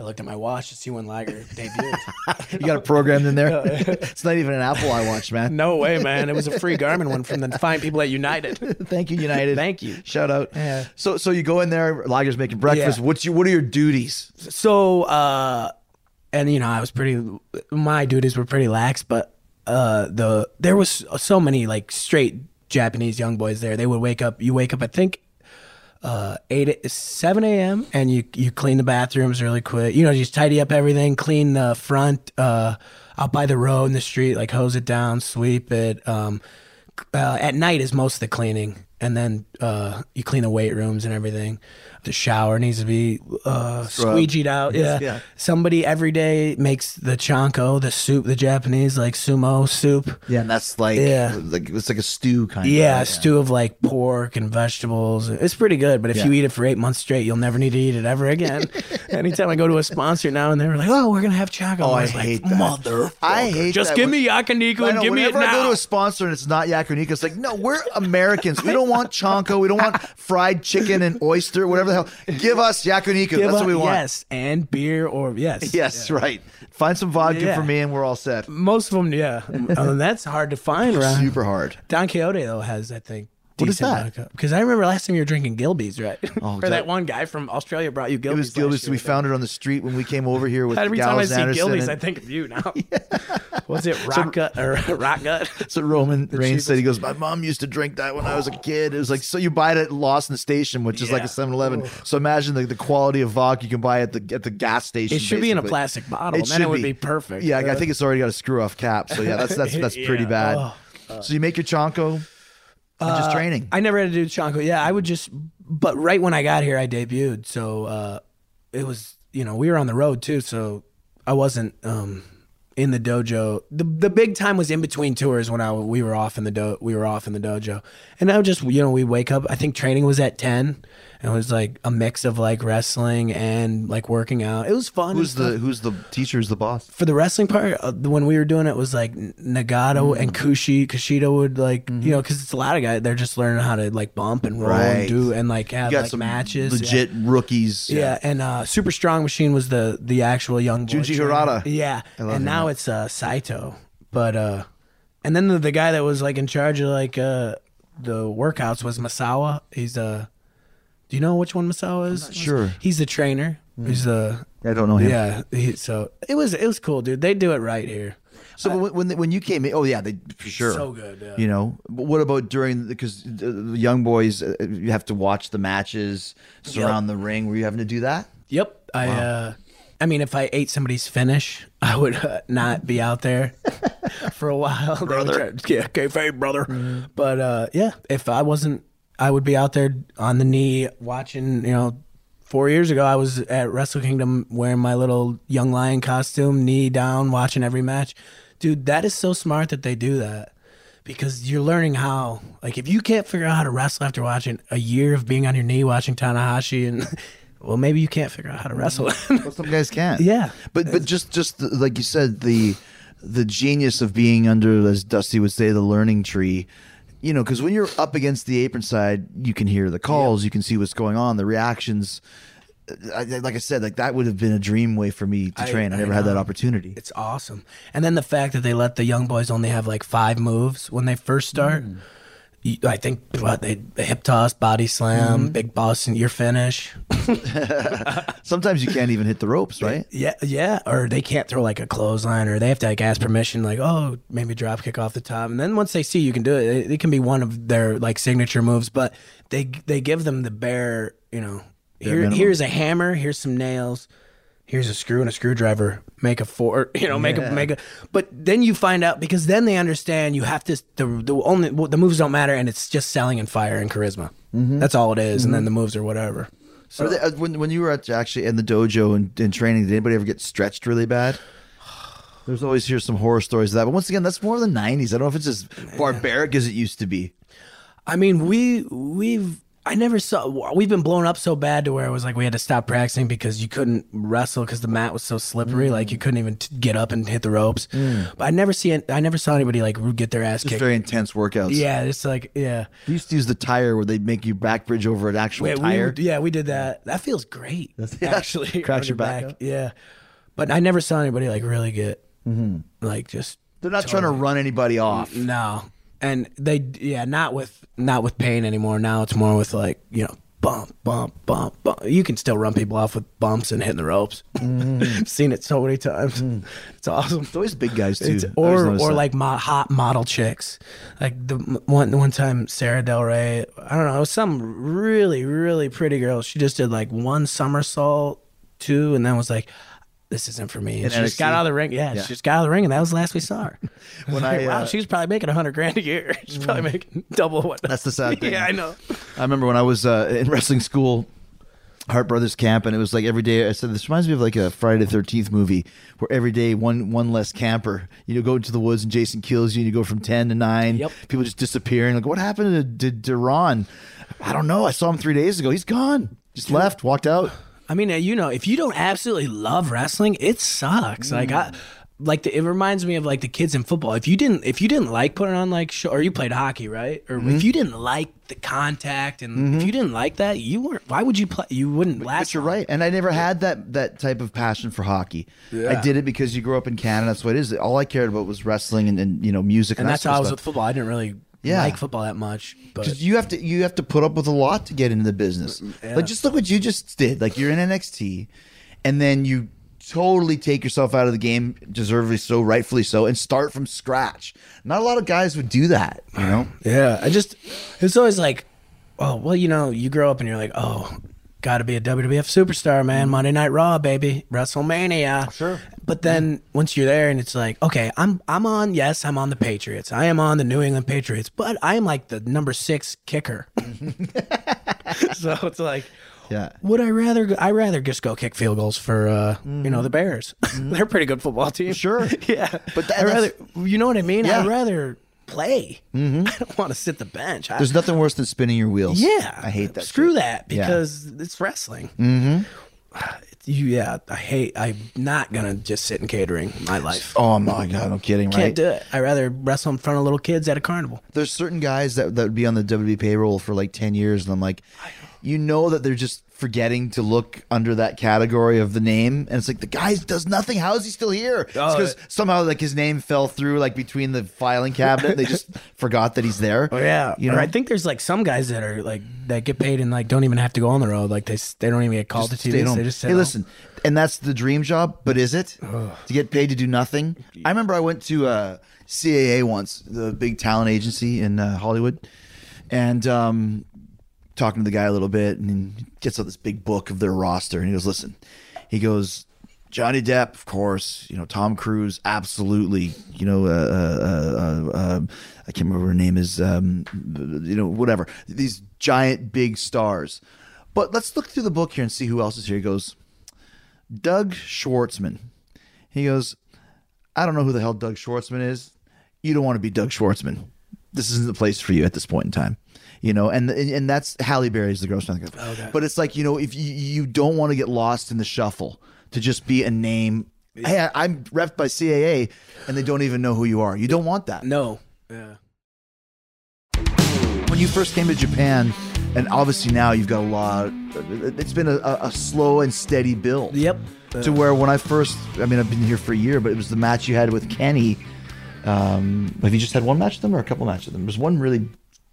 I looked at my watch to see when Liger *laughs* debuted. You got it programmed in there? *laughs* it's not even an Apple I watch, man. no way, man! It was a free Garmin one from the fine people at United. *laughs* Thank you, United. Thank you. Shout out. Yeah. So, so you go in there. Liger's making breakfast. Yeah. What's you? What are your duties? so uh and you know i was pretty my duties were pretty lax but uh the there was so many like straight japanese young boys there. They would wake up you wake up i think uh 8 7 a.m and you you clean the bathrooms really quick. You know just tidy up everything clean the front uh out by the road in the street like hose it down sweep it um uh, at night is most of the cleaning. And then uh, you clean the weight rooms and everything. The shower needs to be uh, squeegeed out. Yeah. yeah. Somebody every day makes the chanko, the soup, the Japanese like sumo soup. Yeah, and that's like Yeah. like it's like a stew kind of, Yeah, a of. stew of like pork and vegetables. It's pretty good, but if you eat it for eight months straight, you'll never need to eat it ever again. *laughs* Anytime I go to a sponsor now and they're like, "Oh, we're gonna have chanko," Oh, I like, hate that. Mother, I hate just that give me yakiniku and give me it now." whenever I go to a sponsor and it's not yakiniku, it's like, no, we're Americans. We don't want chanko. We don't want fried chicken and oyster, whatever the hell. Give us yakiniku. Give That's what we want. Yes, and beer or yes, *laughs* Yes, right. Find some vodka Yeah. for me and we're all set. Most of them, yeah. *laughs* Uh, that's hard to find around. Super hard. Don Quixote though has, I think. What is that? Because I remember last time you were drinking Gilby's, right? *laughs* Oh, or that- that one guy from Australia brought you Gilby's. It was Gilbis. last We found it on the street when we came over here with *laughs* Every time I Gallows see Anderson. Gilby's, and- I think of you now. *laughs* Was it Rock Gut or Rock Gut? That's what Roman Reigns cheapest- said. He goes, My mom used to drink that when I was a oh. kid. It was like, so you buy it at Lost Lawson Station, which is like a 7 Eleven. So imagine the, the quality of vodka you can buy at the at the gas station. It should be in a plastic bottle. then it would be, perfect. Yeah, I think it's already got a screw off cap. So yeah, that's that's that's pretty Yeah. bad. Oh. so you make your chanko and just training. I never had to do Chanko. Yeah, I would just, but right when I got here, I debuted. So uh, it was, you know, we were on the road too. So I wasn't um, in the dojo. The the big time was in between tours when I we were off in the do we were off in the dojo, and I would just you know we wake up. I think training was at ten. And it was like a mix of like wrestling and like working out. It was fun. Who's the who's the teacher? Who's the boss? for the wrestling part, uh, when we were doing it, was like Nagata Mm. and Kushi. Kushida would like, Mm-hmm. you know, because it's a lot of guys. They're just learning how to like bump and roll Right. and do and like have like matches. yeah. legit rookies. Yeah. and uh, Super Strong Machine was the the actual young boy Junji trainer. Hirata. Yeah, and now it's uh, Saito. But uh, and then the, the guy that was like in charge of like uh the workouts was Misawa. He's uh, do you know which one Misawa is? sure. Mm. He's the trainer. He's the I don't know him. yeah. He, so it was it was cool, dude. They do it right here. So when when, when you came in, oh yeah, they for sure. So good, yeah. You know, but what about during because the young boys uh, you have to watch the matches surround the ring. Were you having to do that? Yep. I uh I mean if I ate somebody's finish, *laughs* I would uh, not be out there *laughs* for a while. *laughs* Brother. try- yeah, kayfabe, brother. But uh yeah, if I wasn't I would be out there on the knee watching, you know, 4 years ago I was at Wrestle Kingdom wearing my little young lion costume, knee down, watching every match. Dude, that is so smart that they do that. Because you're learning how, like, if you can't figure out how to wrestle after watching a year of being on your knee watching Tanahashi, and *laughs* well, maybe you can't figure out how to wrestle. Well, some guys *laughs* can't. Yeah. but but just just like you said, the the genius of being under, as Dusty would say, the learning tree. You know, because when you're up against the apron side, you can hear the calls, you can see what's going on, the reactions. I, like I said, like that would have been a dream way for me to train. I, I never had that opportunity. It's awesome. And then the fact that they let the young boys only have like five moves when they first start. Mm. I think what they hip toss, body slam, Mm-hmm. big boss, and your finish. *laughs* Sometimes you can't even hit the ropes, right? *laughs* Yeah, yeah. Or they can't throw like a clothesline, or they have to like ask permission, like oh maybe drop kick off the top. And then once they see you can do it, it, it can be one of their like signature moves. But they they give them the bare, you know, here minimum. here's a hammer, here's some nails, here's a screw and a screwdriver. Make a four, *laughs* you know, make Yeah. a make a. But then you find out because then they understand you have to the the only the moves don't matter, and it's just selling and fire and charisma. Mm-hmm. That's all it is, and then the moves or whatever. So Are they, uh, when when you were at, actually in the dojo and in training, did anybody ever get stretched really bad? *sighs* There's always hear some horror stories of that, but once again, that's more the '90s. I don't know if it's as barbaric as it used to be. I mean, we we've I never saw we've been blown up so bad to where it was like we had to stop practicing because you couldn't wrestle because the mat was so slippery, mm. like you couldn't even t- get up and hit the ropes. Mm. But I never see I never saw anybody like get their ass Just kicked. very intense workouts. yeah, it's like yeah. we used to use the tire where they'd make you back bridge over an actual Wait, we, tire. yeah, we did that. That feels great. *laughs* yeah. actually Cracks on your back up. Yeah, but I never saw anybody like really get mm-hmm. like just They're not trying to run anybody off. No, and they yeah, not with not with pain anymore. Now it's more with like you know bump, bump, bump, bump. You can still run people off with bumps and hitting the ropes. Mm. *laughs* Seen it so many times. Mm. It's awesome. It's always big guys too. It's, or or that. like mo- hot model chicks, like the one one time Sarah Del Rey. I don't know. It was some really really pretty girl. She just did like one somersault, two, and then was like, this isn't for me. And In she just got out of the ring. Yeah, Yeah. she just got out of the ring, and that was the last we saw her. *laughs* When *laughs* I, wow, uh, she was probably making a hundred grand a year. *laughs* She's probably making double what. That's the sad thing. yeah, I know. I remember when I was uh, in wrestling school, Hart Brothers camp, and it was like every day. I said this reminds me of like a Friday the Thirteenth movie, where every day one one less camper. You know, go into the woods and Jason kills you, and you go from ten to nine. Yep. People just disappearing. Like, what happened to, to, to Ron? I don't know. I saw him three days ago. He's gone. Just left, walked out. I mean, you know, if you don't absolutely love wrestling, it sucks. Like I like the, it reminds me of like the kids in football. If you didn't if you didn't like putting on like show, or you played hockey, right? Or Mm-hmm. if you didn't like the contact and if you didn't like that, you weren't why would you play you wouldn't last But you're right, and I never had that that type of passion for hockey. Yeah. I did it because you grew up in Canada. That's what it is. All I cared about was wrestling and, and you know music, and, And that's sort how I was stuff. with football. I didn't really Yeah. like football that much. But Because you have to you have to put up with a lot to get into the business. Mm, mm, like just look what you just did. Like you're in NXT, and then you totally take yourself out of the game, deservedly so, rightfully so, and start from scratch. Not a lot of guys would do that. You know. Yeah, I just it's always like, oh well, you know, you grow up and you're like, oh, got to be a WWF superstar, man. Monday Night Raw, baby, WrestleMania. Sure. But then once you're there and it's like, okay, I'm I'm on. Yes, I'm on the Patriots. I am on the New England Patriots, but I am like the number six kicker. *laughs* so it's like. Yeah. Would I rather? go- I rather just go kick field goals for uh, you know the Bears. *laughs* They're a pretty good football team. Mm-hmm. Sure. *laughs* yeah, But that- I rather. You know what I mean? Yeah. I'd rather play. *laughs* I don't want to sit the bench. I, There's nothing worse than spinning your wheels. yeah, I hate that. Screw shit. that Yeah. because it's wrestling. Mm-hmm. *sighs* Yeah, I hate. I'm not gonna just sit in catering my life. Oh my god, I'm kidding, I Can't do it. I rather wrestle in front of little kids at a carnival. There's certain guys that that would be on the WWE payroll for like ten years, and I'm like, you know that they're just forgetting to look under that category of the name, and it's like the guy does nothing. How is he still here? Oh, because somehow like his name fell through like between the filing cabinet. they just *laughs* forgot that he's there. Oh yeah, you Or know. I think there's like some guys that are like that get paid and like don't even have to go on the road. Like they they don't even get called Just to TV. home. They just sit hey, home. listen, and that's the dream job, but is it to get paid to do nothing? I remember I went to uh, CAA once, the big talent agency in uh, Hollywood, and um, talking to the guy a little bit, and he gets out this big book of their roster, and he goes, "Listen," he goes. Johnny Depp, of course, you know Tom Cruise, absolutely. You know, uh, uh, uh, uh, I can't remember her name is. Um, you know, whatever. These giant, big stars. But let's look through the book here and see who else is here. He goes, Doug Schwartzman. He goes, I don't know who the hell Doug Schwartzman is. You don't want to be Doug Schwartzman. This isn't the place for you at this point in time. You know, and and, that's Halle Berry's the gross man. Okay. But it's like you know, if you you don't want to get lost in the shuffle to just be a name. Hey, I- I'm repped by CAA, and they don't even know who you are. You don't want that. No. Yeah. when you first came to Japan, and obviously now you've got a lot. It's been a, a, slow and steady build. Yep. To where when I first, I mean, I've been here for a year, but it was the match you had with Kenny. Um, have you just had one match with them or a couple matches with them? There was one really,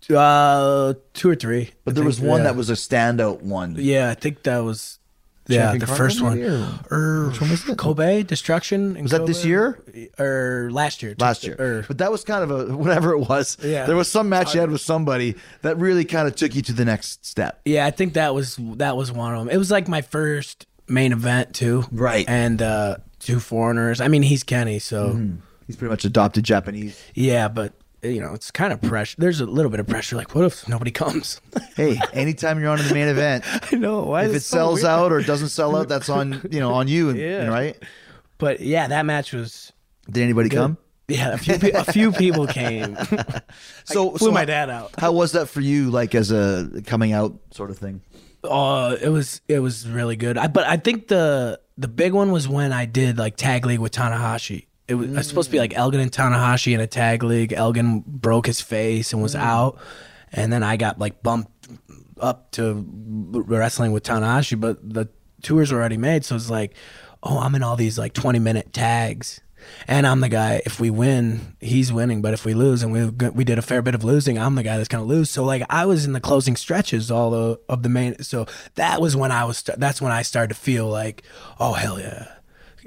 Uh, two or three. but I there think, was one yeah. that was a standout one. Yeah, I think that was. Yeah, Champion the Carter first one. or- Or Which one was it? Kobe Destruction. in Was that this year? or last year? Last year, Or but that was kind of a whatever it was. Yeah. there was some match you had with somebody that really kind of took you to the next step. yeah, I think that was that was one of them. It was like my first main event too. Right. And uh two foreigners. I mean, he's Kenny, so Mm-hmm. He's pretty much adopted Japanese. yeah, but you know, it's kind of pressure. There's a little bit of pressure. Like, what if nobody comes? *laughs* Hey, anytime you're on the main event, *laughs* I know. Why if it so sells weird? out or doesn't sell out, that's on you know on you, and, Yeah. right? But yeah, that match was. Did anybody come? Yeah, a few, a few people came. *laughs* So, Flew so my dad out. How was that for you, like as a coming out sort of thing? Uh, it was it was really good. I, but I think the the big one was when I did like tag league with Tanahashi. It was, it was supposed to be like mm. Elgin and Tanahashi in a tag league. Elgin broke his face and was mm. out, and then I got like bumped up to wrestling with Tanahashi. But the tours were already made, so it's like, oh, I'm in all these like 20 minute tags. And I'm the guy. If we win, he's winning. But if we lose, and we we did a fair bit of losing, I'm the guy that's gonna lose. So like I was in the closing stretches, all the of the main. So that was when I was. That's when I started to feel like, oh hell yeah,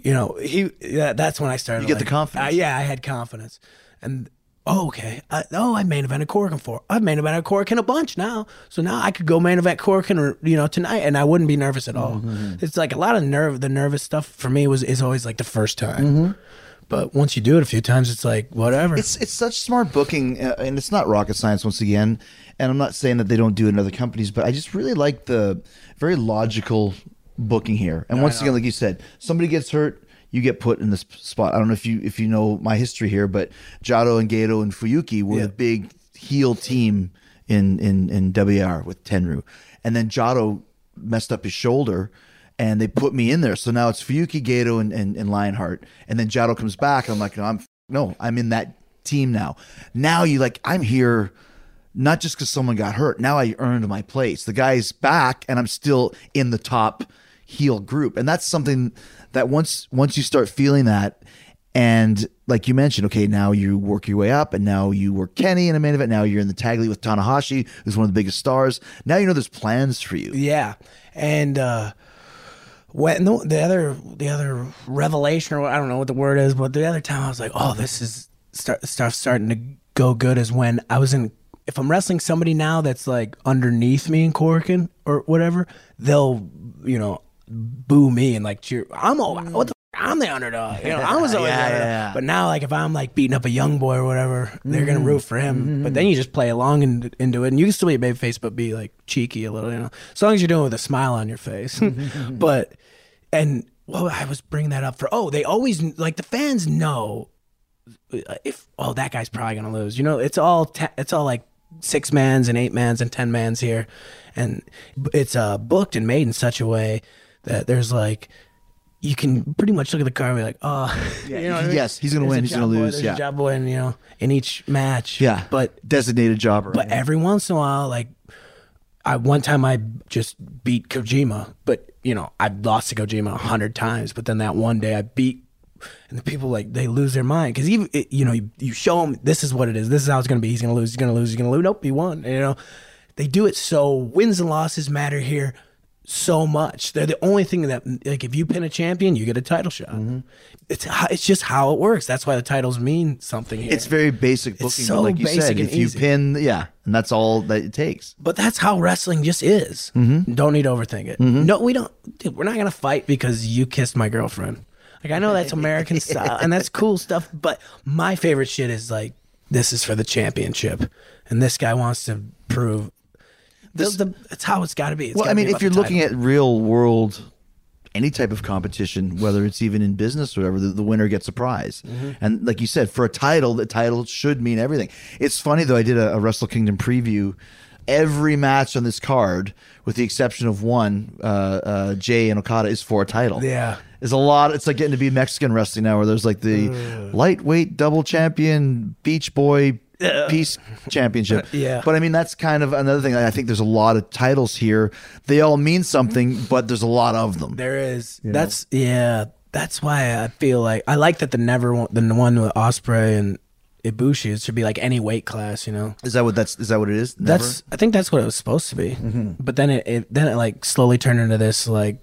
you know he. Yeah, that's when I started. You get like- the confidence. I- yeah, I had confidence, and oh, okay. I, oh, I main evented Korakuen for. I've main evented Korakuen a bunch now. So now I could go main event Korakuen or you know tonight, and I wouldn't be nervous at all. It's like a lot of nerve. The nervous stuff for me was is always like the first time. But once you do it a few times, it's like whatever. It's it's such smart booking, uh, and it's not rocket science once again. And I'm not saying that they don't do it in other companies, but I just really like the very logical booking here. And once again, like you said, somebody gets hurt, you get put in this spot. I don't know if you if you know my history here, but Jado and Gedo and Fuyuki were Yeah. the big heel team in in in WR with Tenryu, and then Jado messed up his shoulder. And they put me in there, so now it's Fuyuki, Gedo, and, and, and Lionheart. And then Jado comes back, and I'm like, no, I'm no, I'm in that team now. Now you like, I'm here not just because someone got hurt. Now I earned my place. The guy's back, and I'm still in the top heel group, and that's something that once once you start feeling that, and like you mentioned, okay, now you work your way up, and now you work Kenny in a main event. Now you're in the tag league with Tanahashi, who's one of the biggest stars. Now you know there's plans for you. Yeah, and uh, when the, the other the other revelation or I don't know what the word is, but the other time I was like, oh, this is start stuff starting to go good is when I was in. If I'm wrestling somebody now that's like underneath me in Korakuen or whatever, they'll you know boo me and like cheer. I'm all mm. what the. I'm the underdog. You know, I was *laughs* always Yeah, the underdog. yeah. But now, like, if I'm like beating up a young boy or whatever, they're gonna mm. root for him. But then mm-hmm. you just play along and, into it, and you can still be a babyface, but be like cheeky a little, you know, as long as you're doing it with a smile on your face. *laughs* but and well, I was bringing that up for oh, they always like the fans know uh, if oh that guy's probably gonna lose. You know, it's all te- it's all like six mans and eight mans and ten mans here, and it's uh booked and made in such a way that there's like. You can pretty much look at the card and be like, oh, *laughs* you know what I mean? Yes, he's gonna There's win, he's gonna boy, lose, yeah. job boy, and you know, in each match. Yeah, but designated jobber. but every once in a while, like I one time I just beat Kojima, but you know I lost to Kojima a hundred times. But then that one day I beat, and the people like they lose their mind because even it, you know you, you show them this is what it is, this is how it's gonna be. He's gonna lose. He's gonna lose. He's gonna lose. Nope, he won. You know, they do it so wins and losses matter here so much. They're the only thing that like if you pin a champion, you get a title shot. Mm-hmm. It's it's just how it works. That's why the titles mean something here. it's very basic booking, so but like you said, if you pin, yeah, and that's all that it takes. But that's how wrestling just is. Mm-hmm. Don't need to overthink it. No, we don't. Dude, we're not gonna fight because you kissed my girlfriend. Like I know that's American *laughs* style and that's cool stuff, but my favorite shit is like this is for the championship, and this guy wants to prove. This, the, it's how it's got to be. It's Well, I mean, if you're looking at real world, any type of competition, whether it's even in business or whatever, the, the winner gets a prize. Mm-hmm. And like you said, for a title, the title should mean everything. It's funny though. I did a, a Wrestle Kingdom preview. Every match on this card, with the exception of one, uh, uh, Jay and Okada, is for a title. Yeah. There's a lot. It's like getting to be Mexican wrestling now, where there's like the lightweight double champion, Beach Boy, Peace Championship. *laughs* Yeah. But I mean, that's kind of another thing. I think there's a lot of titles here. They all mean something, *laughs* but there's a lot of them. there is. That's yeah. That's why I feel like I like that the never one, the one with Ospreay and Ibushi it should be like any weight class. You know. Is that what that's? Is that what it is? Never? That's I think that's what it was supposed to be. Mm-hmm. But then it, it then it like slowly turned into this like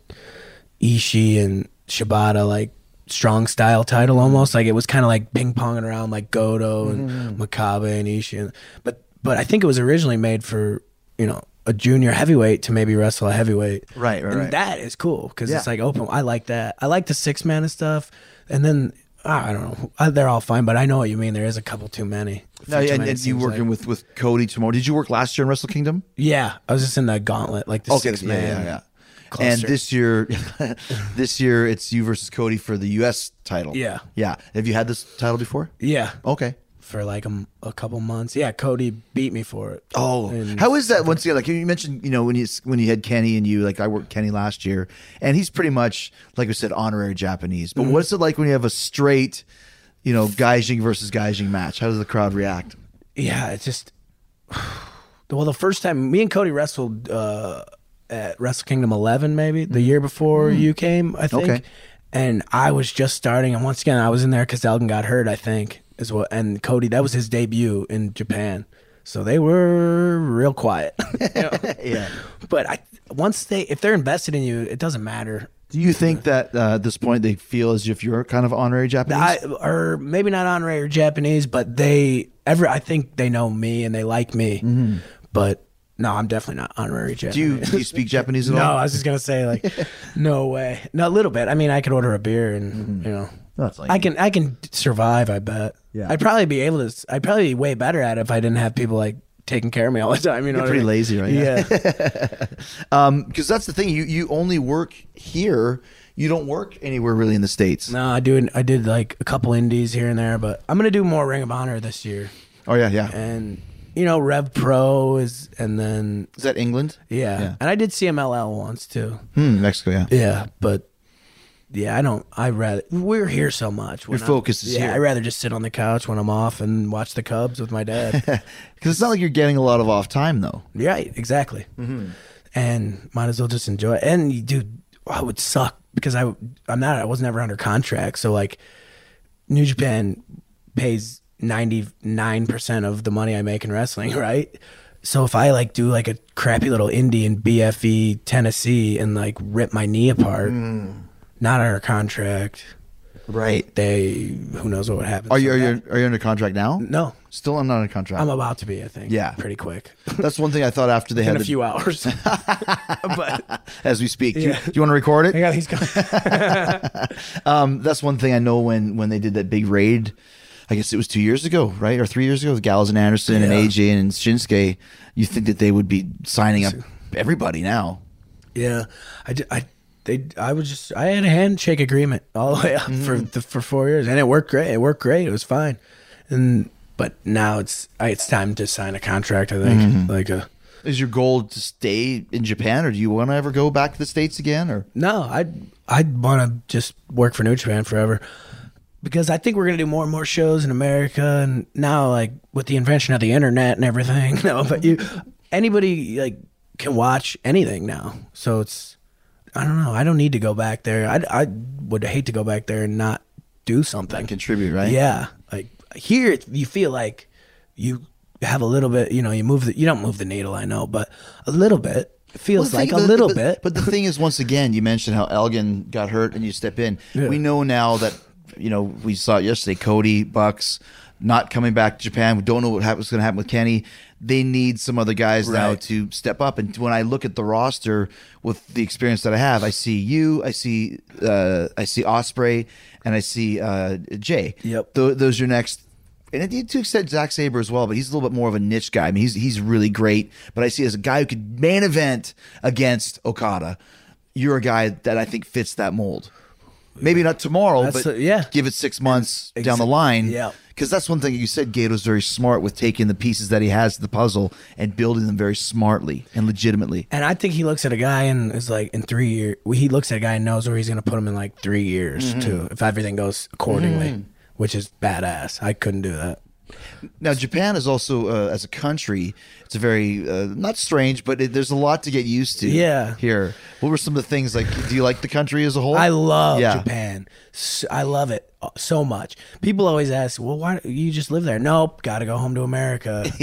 Ishii and Shibata like strong style title almost like it was kind of like ping ponging around like Goto and Mm-hmm. Makabe and Ishii. But but I think it was originally made for you know a junior heavyweight to maybe wrestle a heavyweight. Right, right, and right. That is cool because it's like open. I like that. I like the six man and stuff. And then I don't know. They're all fine, but I know what you mean. There is a couple too many. no, Too and, and you working like. with with Cody tomorrow? Did you work last year in Wrestle Kingdom? Yeah, I was just in the gauntlet, like the Okay, six yeah, man. yeah, yeah. And this year, *laughs* this year it's you versus Cody for the U.S. title. Yeah. yeah. Have you had this title before? yeah, Okay. for like a, a couple months. Yeah, Cody beat me for it. Oh, And- how is that? Once again, like you mentioned, you know, when you when you had Kenny and you, like I worked Kenny last year, and he's pretty much, like we said, honorary Japanese. Mm-hmm. But what's it like when you have a straight, you know, Gaijin versus Gaijin match? How does the crowd react? Yeah, it's just. *sighs* Well, the first time me and Cody wrestled uh, at Wrestle Kingdom 11, maybe the year before you came, I think. Mm-hmm. Okay. And I was just starting, and once again, I was in there because Elgin got hurt, I think, as well. And Cody, that was his debut in Japan, so they were real quiet. *laughs* You know? Yeah. But I once they if they're invested in you, it doesn't matter. Do you think that uh, at this point they feel as if you're kind of honorary Japanese? I or maybe not honorary or Japanese, but they every I think they know me and they like me. But no, I'm definitely not honorary Japanese. do you do you speak Japanese at *laughs* no, all? No, I was just gonna say like, *laughs* no way, no, a little bit. I mean, I could order a beer and you know, That's like I can I can survive. I bet. Yeah. I'd probably be able to. I'd probably be way better at it if I didn't have people like taking care of me all the time. You know, You're what I pretty mean? lazy, right? Yeah. *laughs* Um, because that's the thing. You you only work here. You don't work anywhere really in the states. no, I do. I did like a couple indies here and there, but I'm gonna do more Ring of Honor this year. Oh yeah, yeah. And you know, Rev Pro is, and then Is that England? yeah, Yeah. and I did CMLL once too. Hmm, Mexico. Yeah. Yeah, but yeah, I don't. I rather we're here so much. when Your I'm- focus is yeah, here. I rather just sit on the couch when I'm off and watch the Cubs with my dad. *laughs* Because it's not like you're getting a lot of off time though. right, exactly. Mm-hmm. And might as well just enjoy it. And you- dude, I would suck because I I'm not. I was never under contract, so like New Japan pays ninety nine percent of the money I make in wrestling, *laughs* right? So if I like do like a crappy little indie in BFE Tennessee and like rip my knee apart, Mm. not under contract, Right. they who knows what would happen. Are you are you are you under contract now? No, Still, I'm not under contract. I'm about to be. I think. Yeah. pretty quick. *laughs* That's one thing I thought after they In had a the, few hours. *laughs* but as we speak. Do, you, Yeah. do you want to record it? Got these guys. Um, that's one thing I know when when they did that big raid. I guess it was two years ago, right, or three years ago. With Gallows and Anderson and AJ and Shinsuke. You think that they would be signing up everybody now? Yeah, I, I, they, I was just, I had a handshake agreement all the way up for Mm-hmm. the, for four years, and it worked great. It worked great. It was fine, and but now it's, it's time to sign a contract. I think, Mm-hmm. like a Is your goal to stay in Japan, or do you want to ever go back to the states again? Or no, I, I'd want to just work for New Japan forever. Because I think we're gonna do more and more shows in America, and now like with the invention of the internet and everything, *laughs* no, but you, anybody like can watch anything now. So it's, I don't know. I don't need to go back there. I, I would hate to go back there and not do something. contribute, right? Yeah, like here you feel like you have a little bit. You know, you move the you don't move the needle. I know, but a little bit. It feels Well, like thing- a but- little but- bit. But the thing is, once again, you mentioned how Elgin got hurt and you step in. Yeah. We know now that you know we saw it yesterday. Cody Bucks not coming back to Japan. We don't know what what's going to happen with Kenny. They need some other guys now to step up. And when I look at the roster with the experience that I have, I see you, I see uh, I see Ospreay, and I see uh, Jay. Yep. Th- those are your next. And to extent Zack Sabre as well, but he's a little bit more of a niche guy. I mean, he's he's really great, but I see as a guy who could main event against Okada. You're a guy that I think fits that mold. Maybe not tomorrow, That's but the- yeah. give it six months down the line. yeah. because that's one thing you said. Gedo's very smart with taking the pieces that he has to the puzzle and building them very smartly and legitimately. And I think he looks at a guy and is like, in three years, he looks at a guy and knows where he's going to put him in like three years Mm-hmm. too, if everything goes accordingly, which is badass. I couldn't do that. Now, Japan is also, uh, as a country, it's a very uh, not strange, but it, there's a lot to get used to. Yeah. Here, what were some of the things like? Do you like the country as a whole? I love Yeah. Japan. I love it uh, so much. People always ask, "Well, why do you just live there?" Nope, got to go home to America. *laughs*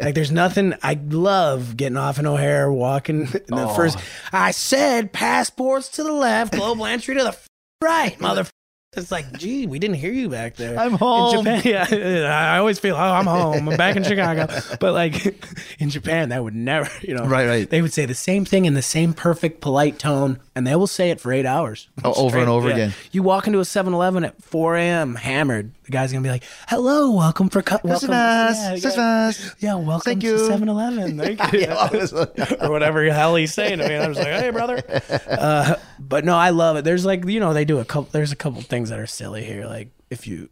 Like, there's nothing. I love getting off in O'Hare, walking. *laughs* In the Oh. first, I said, passports to the left, global entry to the right, mother. It's like, gee, we didn't hear you back there. I'm home. In Japan, *laughs* yeah, I always feel, oh, I'm home. I'm back in *laughs* Chicago. But like *laughs* in Japan, that would never, you know. Right, right. They would say the same thing in the same perfect, polite tone, and they will say it for eight hours. Oh, over and over again. You walk into a 7 Eleven at 4 a.m., hammered. The guy's going to be like, hello, welcome for, cu- welcome. Christmas, yeah, Christmas. yeah, welcome Thank to you. 7 Eleven. *laughs* Thank you. *laughs* or whatever the hell he's saying to me. And I'm just like, hey, brother. Uh, but no, I love it. There's like, you know, they do a couple, there's a couple things that are silly here. Like if you,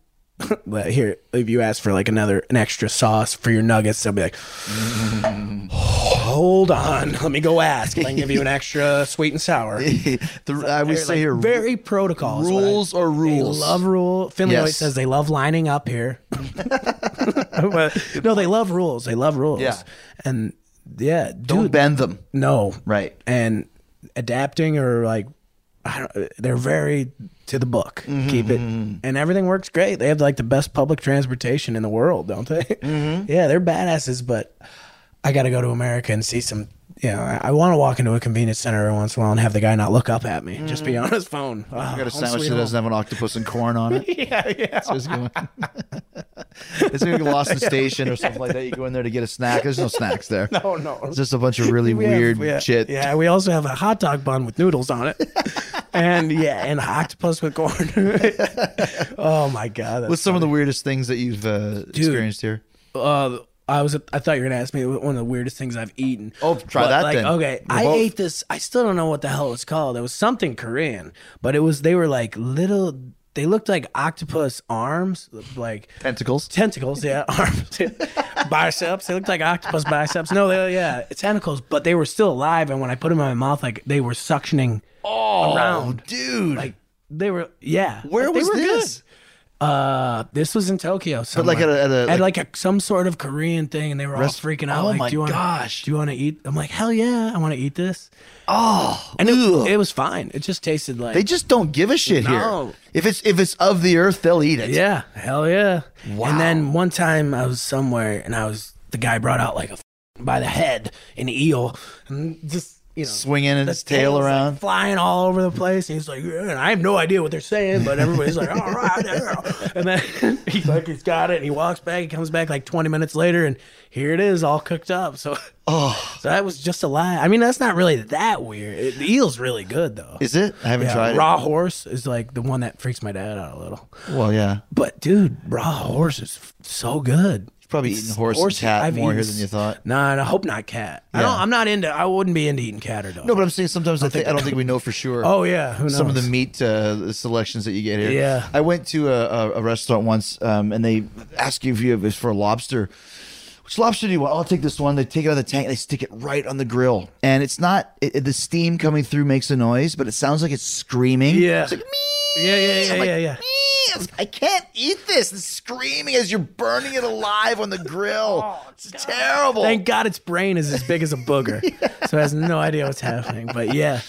but here, if you ask for like another, an extra sauce for your nuggets, they'll be like, *laughs* hold on, let me go ask. I can give you an extra sweet and sour. *laughs* The- I would say like, here, very protocol. rules are rules. They love rule. Finlay Yes. always says they love lining up here. but, *laughs* no, they love rules. They love rules. Yeah. And yeah, don't bend them. no, Right. and adapting or like I they're very to the book. Mm-hmm, Keep it, and everything works great. They have like the best public transportation in the world, don't they? Mm-hmm. *laughs* Yeah, they're badasses. But I got to go to America and see some you know, I, I want to walk into a convenience center every once in a while and have the guy not look up at me, just be on his phone. Oh, I got a sandwich that doesn't have an octopus and corn on it. *laughs* Yeah, yeah. It's going. *laughs* it's to get lost in *laughs* station or something like that. You go in there to get a snack. There's no snacks there. Oh no. It's just a bunch of really We have- weird shit. Yeah, we also have a hot dog bun with noodles on it, and yeah, and octopus with corn. oh my god! That's What's some of the weirdest things that you've uh, experienced here? uh, I was I thought you were gonna ask me one of the weirdest things I've eaten. Oh, try But, that like, then. Okay, We're I both- ate this. I still don't know what the hell it was called. It was something Korean, but it was they were like little. They looked like octopus arms, like Tentacles. tentacles. Yeah, *laughs* arms, *laughs* biceps. They looked like octopus biceps. No, they yeah, tentacles, but they were still alive. And when I put them in my mouth, like they were suctioning Oh, around. dude. Like they were, yeah. Where Like, they was were good. this? Uh, this was in Tokyo. But like at a- at a- like- like, a some sort of Korean thing, and they were Rest- all freaking out. Oh like, my do you wanna, gosh. Do you want to eat? I'm like, hell yeah, I want to eat this. Oh, And it, it was fine. It just tasted like they just don't give a shit No. here. If it's if it's of the earth, they'll eat it. yeah, hell yeah. Wow. And then one time I was somewhere, and I was the guy brought out like a by the head an eel, and just you know Swinging the its tail tail's, like, around. flying all over the place. And he's like, and I have no idea what they're saying, but everybody's like, all right. And then *laughs* he's like, he's got it. And he walks back. He comes back like 20 minutes later, and here it is, all cooked up. So, Oh, so that was just a lie. I mean, that's not really that weird. It, the eel's really good, though. is it? I haven't Yeah, tried raw horse is like the one that freaks my dad out a little. Well, yeah. But dude, raw horse is so good. Probably eating horse, and cat I've more eaten here than you thought. Nah, and I hope not cat. I Yeah. don't. I'm not into. I wouldn't be into eating cat or dog. No, but I'm saying sometimes I, think, I don't think we know for sure. oh yeah, who knows? some of the meat uh, selections that you get here. Yeah. I went to a, a, a restaurant once, um, and they ask you if you have it's for a lobster. Which lobster do you want? I'll take this one. They take it out of the tank. They stick it right on the grill, and it's not. It, it- the steam coming through makes a noise, but it sounds like it's screaming. Yeah. It's like! Yeah, yeah, yeah, I'm like, yeah, yeah. I can't eat this. It's screaming as you're burning it alive on the grill. it's terrible. Oh, Thank God its brain is as big as a booger, *laughs* so it has no idea what's happening. But yeah,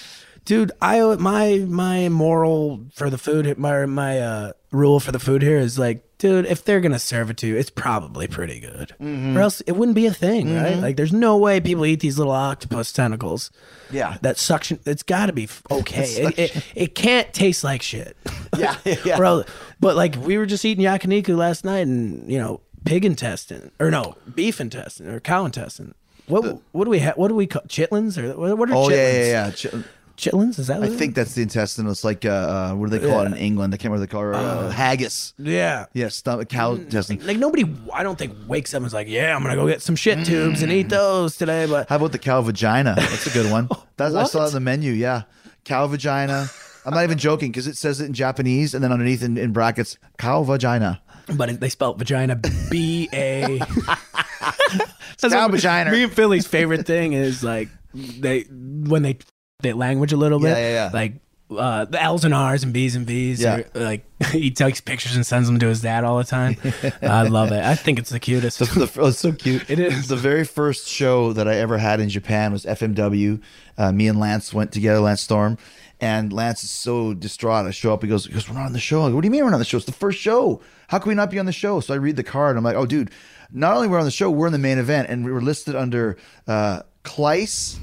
dude, I my my moral for the food, my my uh, rule for the food here is like, dude, if they're gonna serve it to you, it's probably pretty good, Mm-hmm. or else it wouldn't be a thing, right? Like, there's no way people eat these little octopus tentacles. Yeah. that suction. It's got to be *laughs* okay. It, it, it can't taste like shit. *laughs* Yeah, *laughs* yeah. bro. But like we were just eating yakiniku last night, and you know, pig intestine or no, beef intestine or cow intestine. What what do we have? What do we call chitlins or what, what are oh chitlins? yeah, yeah, yeah. Ch- Chitlins is that? I think that's the intestine. It's like uh, uh, what do they call it in England? I can't remember what they call it. Uh, haggis. yeah. Yeah, stomach cow intestine. Like nobody, I don't think wakes up and is like, "Yeah, I'm gonna go get some shit tubes and eat those today." But How about the cow vagina? That's a good one. *laughs* That's, I saw it on the menu. Yeah, cow vagina. I'm not even joking because it says it in Japanese and then underneath in, in brackets, cow vagina. but it- they spelled vagina B A. *laughs* cow vagina. *laughs* Me and Philly's favorite thing is like they when they the language a little bit. Yeah, yeah, yeah. Like uh, the L's and R's and B's and V's. Yeah. or, like *laughs* he takes pictures and sends them to his dad all the time. I *laughs* love it. I think it's the cutest. The, oh, it's so cute. *laughs* It is. The very first show that I ever had in Japan was FMW. Uh, me and Lance went together, Lance Storm. And Lance is so distraught. I show up. He goes, he goes, We're not on the show. I go, What do you mean we're not on the show? It's the first show. How can we not be on the show? So I read the card. I'm like, Oh, dude, not only we're on the show, we're in the main event. And we were listed under uh, Kleiss,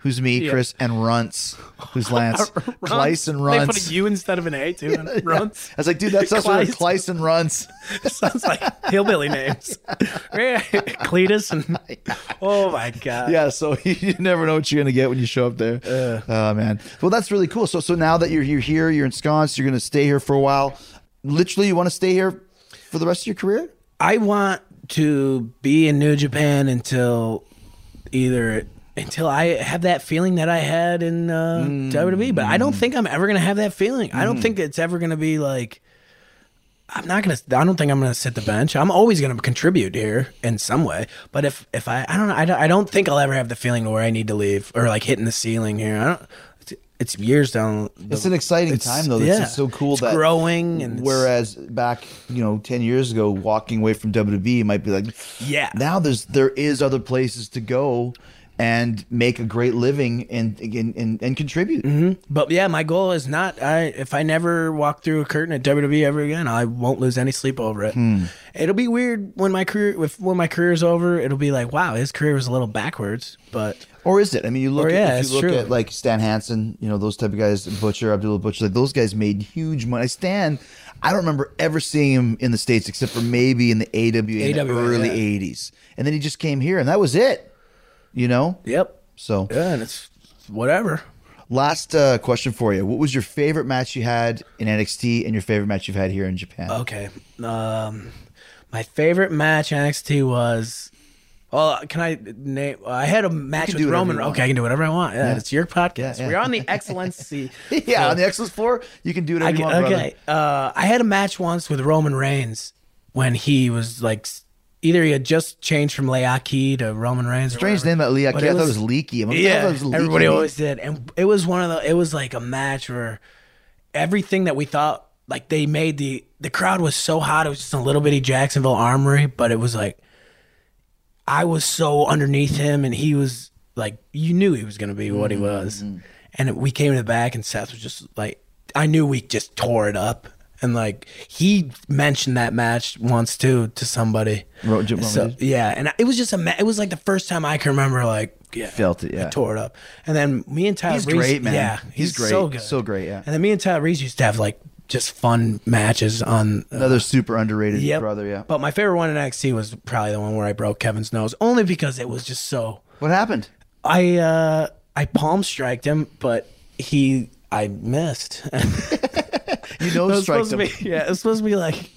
who's me, Chris, and Runts, who's *laughs* Lance. Kleiss and They put Runts. a U instead of an A too. *laughs* And Runts. I was like, dude, that's us. We're Kleiss. Kleiss and Runts. *laughs* Sounds like hillbilly names. Yeah. Cletus and oh my god. yeah, so you never know what you're gonna get when you show up there. Oh man. Well, that's really cool. So so now that you're you're here, you're ensconced, you're gonna stay here for a while. Literally, you want to stay here for the rest of your career? I want to be in New Japan until either until I have that feeling that I had in uh, WWE. But I don't think I'm ever gonna have that feeling. I don't think it's ever gonna be like. I'm not gonna. I don't think I'm gonna sit the bench. I'm always gonna contribute here in some way. But if if I I don't know I don't, I don't think I'll ever have the feeling where I need to leave or like hitting the ceiling here. I don't. It's, it's years down. the- It's an exciting it's- time though. It's yeah. just so cool It's that growing and whereas back you know ten years ago, walking away from WWE might be like Yeah. Now there's there is other places to go. And make a great living and and, and, and contribute. But yeah, my goal is not. I if I never walk through a curtain at WWE ever again, I won't lose any sleep over it. Hmm. It'll be weird when my career, if when my career's over, it'll be like, wow, his career was a little backwards. But Or is it? I mean, you look Or, at yeah, you look true. at like Stan Hansen, you know those type of guys, Butcher, Abdullah Butcher, like those guys made huge money. Stan, I don't remember ever seeing him in the states except for maybe in the AWA, in the early yeah. '80s, and then he just came here, and that was it. You know. yep, So, yeah, and it's whatever. last uh, question for you: What was your favorite match you had in NXT, and your favorite match you've had here in Japan? Okay. Um, my favorite match NXT was. Well, can I name? I had a match with Roman. Okay, I can do whatever I want. Yeah, Yeah. it's your podcast. Yeah. We're on the excellency. *laughs* yeah, on the Excellence floor, you can do whatever I you want, okay. Uh, I had a match once with Roman Reigns when he was like, either he had just changed from Leakee to Roman Reigns. Strange name that Leakee. I thought it was leaky. I'm like, I thought Yeah, it was leaky everybody always did, and it was one of the. It was like a match where everything that we thought, like they made the the crowd was so hot. It was just a little bitty Jacksonville Armory, but it was like I was so underneath him, and he was like, you knew he was gonna be what he Mm-hmm. was, and we came to the back, and Seth was just like, I knew we just tore it up. And like he mentioned that match once too to somebody. Ro- So- yeah, and it was just a. Ma- it was like the first time I can remember like yeah, Felt it, yeah. I tore it up. And then me and Tyler He's Breeze, great, man. Yeah, He's he's, great. so good, So great, yeah. And then me and Tyler Breeze used to have like just fun matches on. Uh, Another super underrated yep. brother. Yeah. But my favorite one in NXT was probably the one where I broke Kevin's nose, only because it was just so. What happened? I uh I palm striked him, but he I missed. *laughs* *laughs* You know, It was strike supposed them. to be, yeah, it's supposed to be like,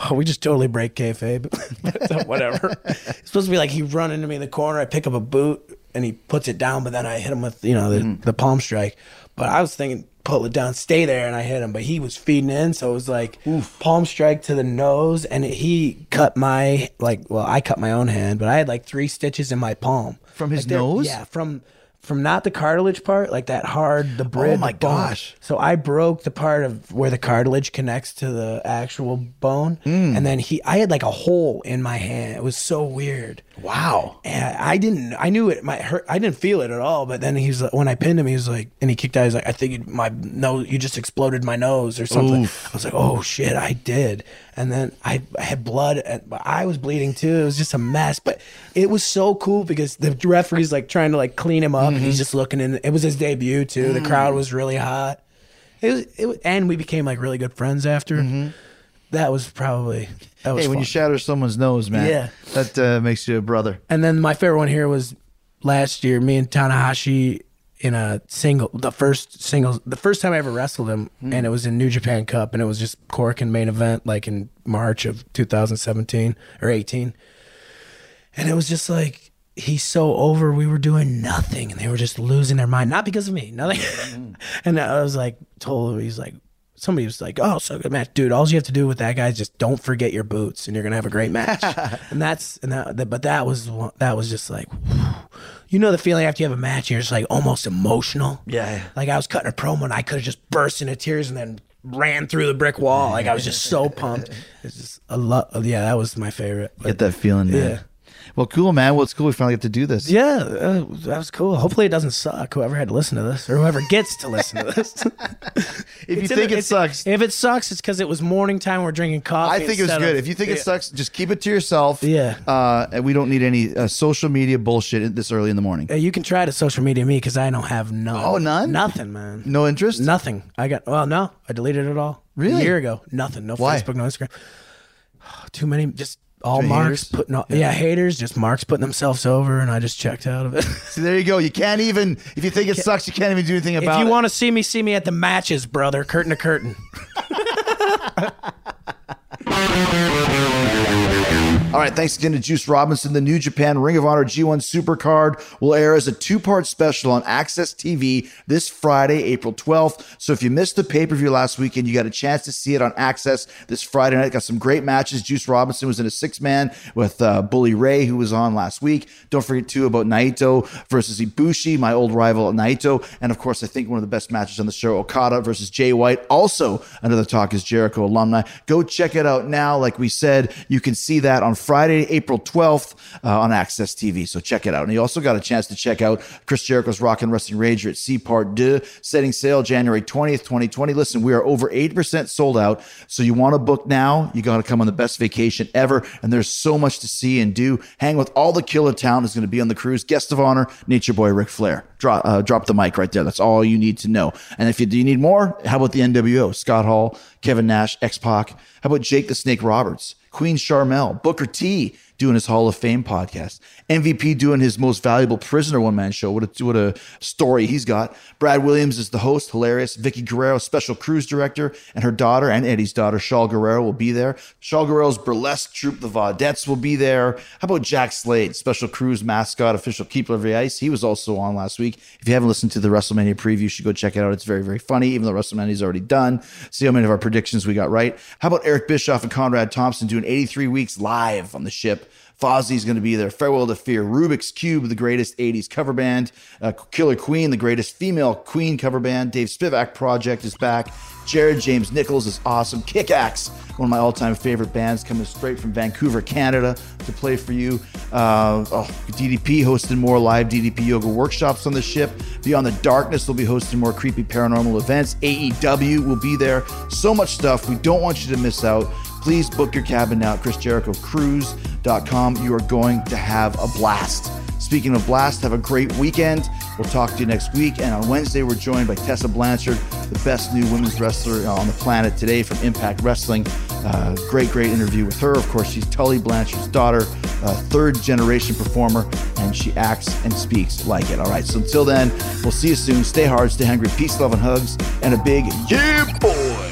oh, we just totally break kayfabe. *laughs* But Whatever. It's supposed to be like he run into me in the corner, I pick up a boot, and he puts it down, but then I hit him with, you know, the, Mm-hmm. the palm strike. But I was thinking, pull it down, stay there, and I hit him. But he was feeding in, so it was like palm strike to the nose, and he cut my, like, well, I cut my own hand, but I had like three stitches in my palm. From his Like, nose? Yeah, from. From not the cartilage part, like that hard, the bridge. Oh my bone. gosh. So I broke the part of where the cartilage connects to the actual bone, Mm. and then he, I had like a hole in my hand. It was so weird. Wow. And I didn't, I knew it might hurt. I didn't feel it at all. But then he's like, when I pinned him, he was like, and he kicked out. He's like, I think my nose, you just exploded my nose or something. I was like, oh shit, I did. And then I, I had blood, and I was bleeding too. It was just a mess. But it was so cool because the referee's like trying to like clean him up. And Mm-hmm. he's just looking in. It was his debut too. The crowd was really hot. It was, it and we became like really good friends after. That was probably that was Mm-hmm. Hey, when fun. you shatter someone's nose, man, Yeah. that uh, makes you a brother. And then my favorite one here was last year, me and Tanahashi in a single, the first single, the first time I ever wrestled him, hmm. and it was in New Japan Cup, and it was just Korakuen main event, like in March of 2017 or 18. And it was just like, he's so over. We were doing nothing, and they were just losing their mind, not because of me, nothing. Mm-hmm. *laughs* and I was like, told him, he's like, somebody was like, "Oh, so good match, dude. All you have to do with that guy is just don't forget your boots, and you're gonna have a great match." *laughs* and that's and that, that- but that was one- that was just like, you know, the feeling after you have a match, and you're just like almost emotional. Yeah. Like I was cutting a promo, and I could have just burst into tears, and then ran through the brick wall. Like I was just so pumped. *laughs* It's just a lot. Yeah, that was my favorite. Get that feeling, man. Yeah. Well, cool, man. Well, it's cool we finally get to do this. yeah, uh, that was cool. Hopefully, it doesn't suck. Whoever had to listen to this, or whoever gets to listen to this. *laughs* If you It's think it sucks, If it sucks, it's because it was morning time. We're drinking coffee. I think it was good. of- if you think it sucks, just keep it to yourself. Yeah. Uh, and we don't need any uh, social media bullshit this early in the morning. You can try to social media me because I don't have none. Oh, none? Nothing, man. No interest? Nothing. I got. Well, no, I deleted it all. Really? A year ago. Nothing. No Why? Facebook. No Instagram. *sighs* Too many. Just all marks haters? putting. All, yeah. haters. Just marks putting themselves over, and I just checked out of it. *laughs* so there you go. You can't even, if you think it sucks, you can't even do anything about it. if you it. want to see me, see me at the matches, brother. Curtain to curtain. *laughs* All right, thanks again to Juice Robinson. The New Japan Ring of Honor G1 Supercard will air as a two part special on AXS TV this Friday, April 12th. So if you missed the pay per view last weekend, you got a chance to see it on AXS this Friday night. Got some great matches. Juice Robinson was in a six man with uh, Bully Ray, who was on last week. Don't forget, too, about Naito versus Ibushi, my old rival Naito. And of course, I think one of the best matches on the show, Okada versus Jay White. Also, another Talk is Jericho alumni. Go check it out now. Like we said, you can see that on Friday, April 12th uh, on AXS TV. So check it out. And you also got a chance to check out Chris Jericho's Rock and Wrestling Rager at Sea Part 2, setting sail January 20th, 2020. Listen, we are over 80% sold out. So you want to book now, you got to come on the best vacation ever. And there's so much to see and do. Hang with all the killer town is going to be on the cruise. Guest of honor, Nature Boy Ric Flair. Drop, uh, drop the mic right there. That's all you need to know. And if you do you need more, how about the NWO? Scott Hall, Kevin Nash, X Pac. How about Jake the Snake Roberts, Queen Sharmell, Booker T doing his Hall of Fame podcast, MVP doing his most valuable prisoner one man show. What a, what a story he's got. Brad Williams is the host, hilarious. Vickie Guerrero, special cruise director, and her daughter and Eddie's daughter, Shaul Guerrero, will be there. Shaul Guerrero's burlesque troupe, the Vaudettes, will be there. How about Jack Slade, special cruise mascot, official keeper of the ice? He was also on last week. If you haven't listened to the WrestleMania preview, you should go check it out. It's very, very funny, even though WrestleMania is already done. See how many of our predictions we got right. How about Eric Bischoff and Conrad Thompson doing 83 weeks live on the ship? Fozzy's going to be there. Farewell to Fear. Rubik's Cube, the greatest 80s cover band. Uh, Killer Queen, the greatest female Queen cover band. Dave Spivak Project is back. Jared James Nichols is awesome. Kick Axe, one of my all time favorite bands, coming straight from Vancouver, Canada to play for you. Uh, oh, DDP hosting more live DDP yoga workshops on the ship. Beyond the Darkness will be hosting more creepy paranormal events. AEW will be there. So much stuff. We don't want you to miss out. Please book your cabin now at chrisjerichocruise.com. You are going to have a blast. Speaking of blast, have a great weekend. We'll talk to you next week. And on Wednesday, we're joined by Tessa Blanchard, the best new women's wrestler on the planet today from Impact Wrestling. Uh, great, great interview with her. Of course, she's Tully Blanchard's daughter, third generation performer, and she acts and speaks like it. All right. So until then, we'll see you soon. Stay hard, stay hungry. Peace, love, and hugs. And a big yeah, boy.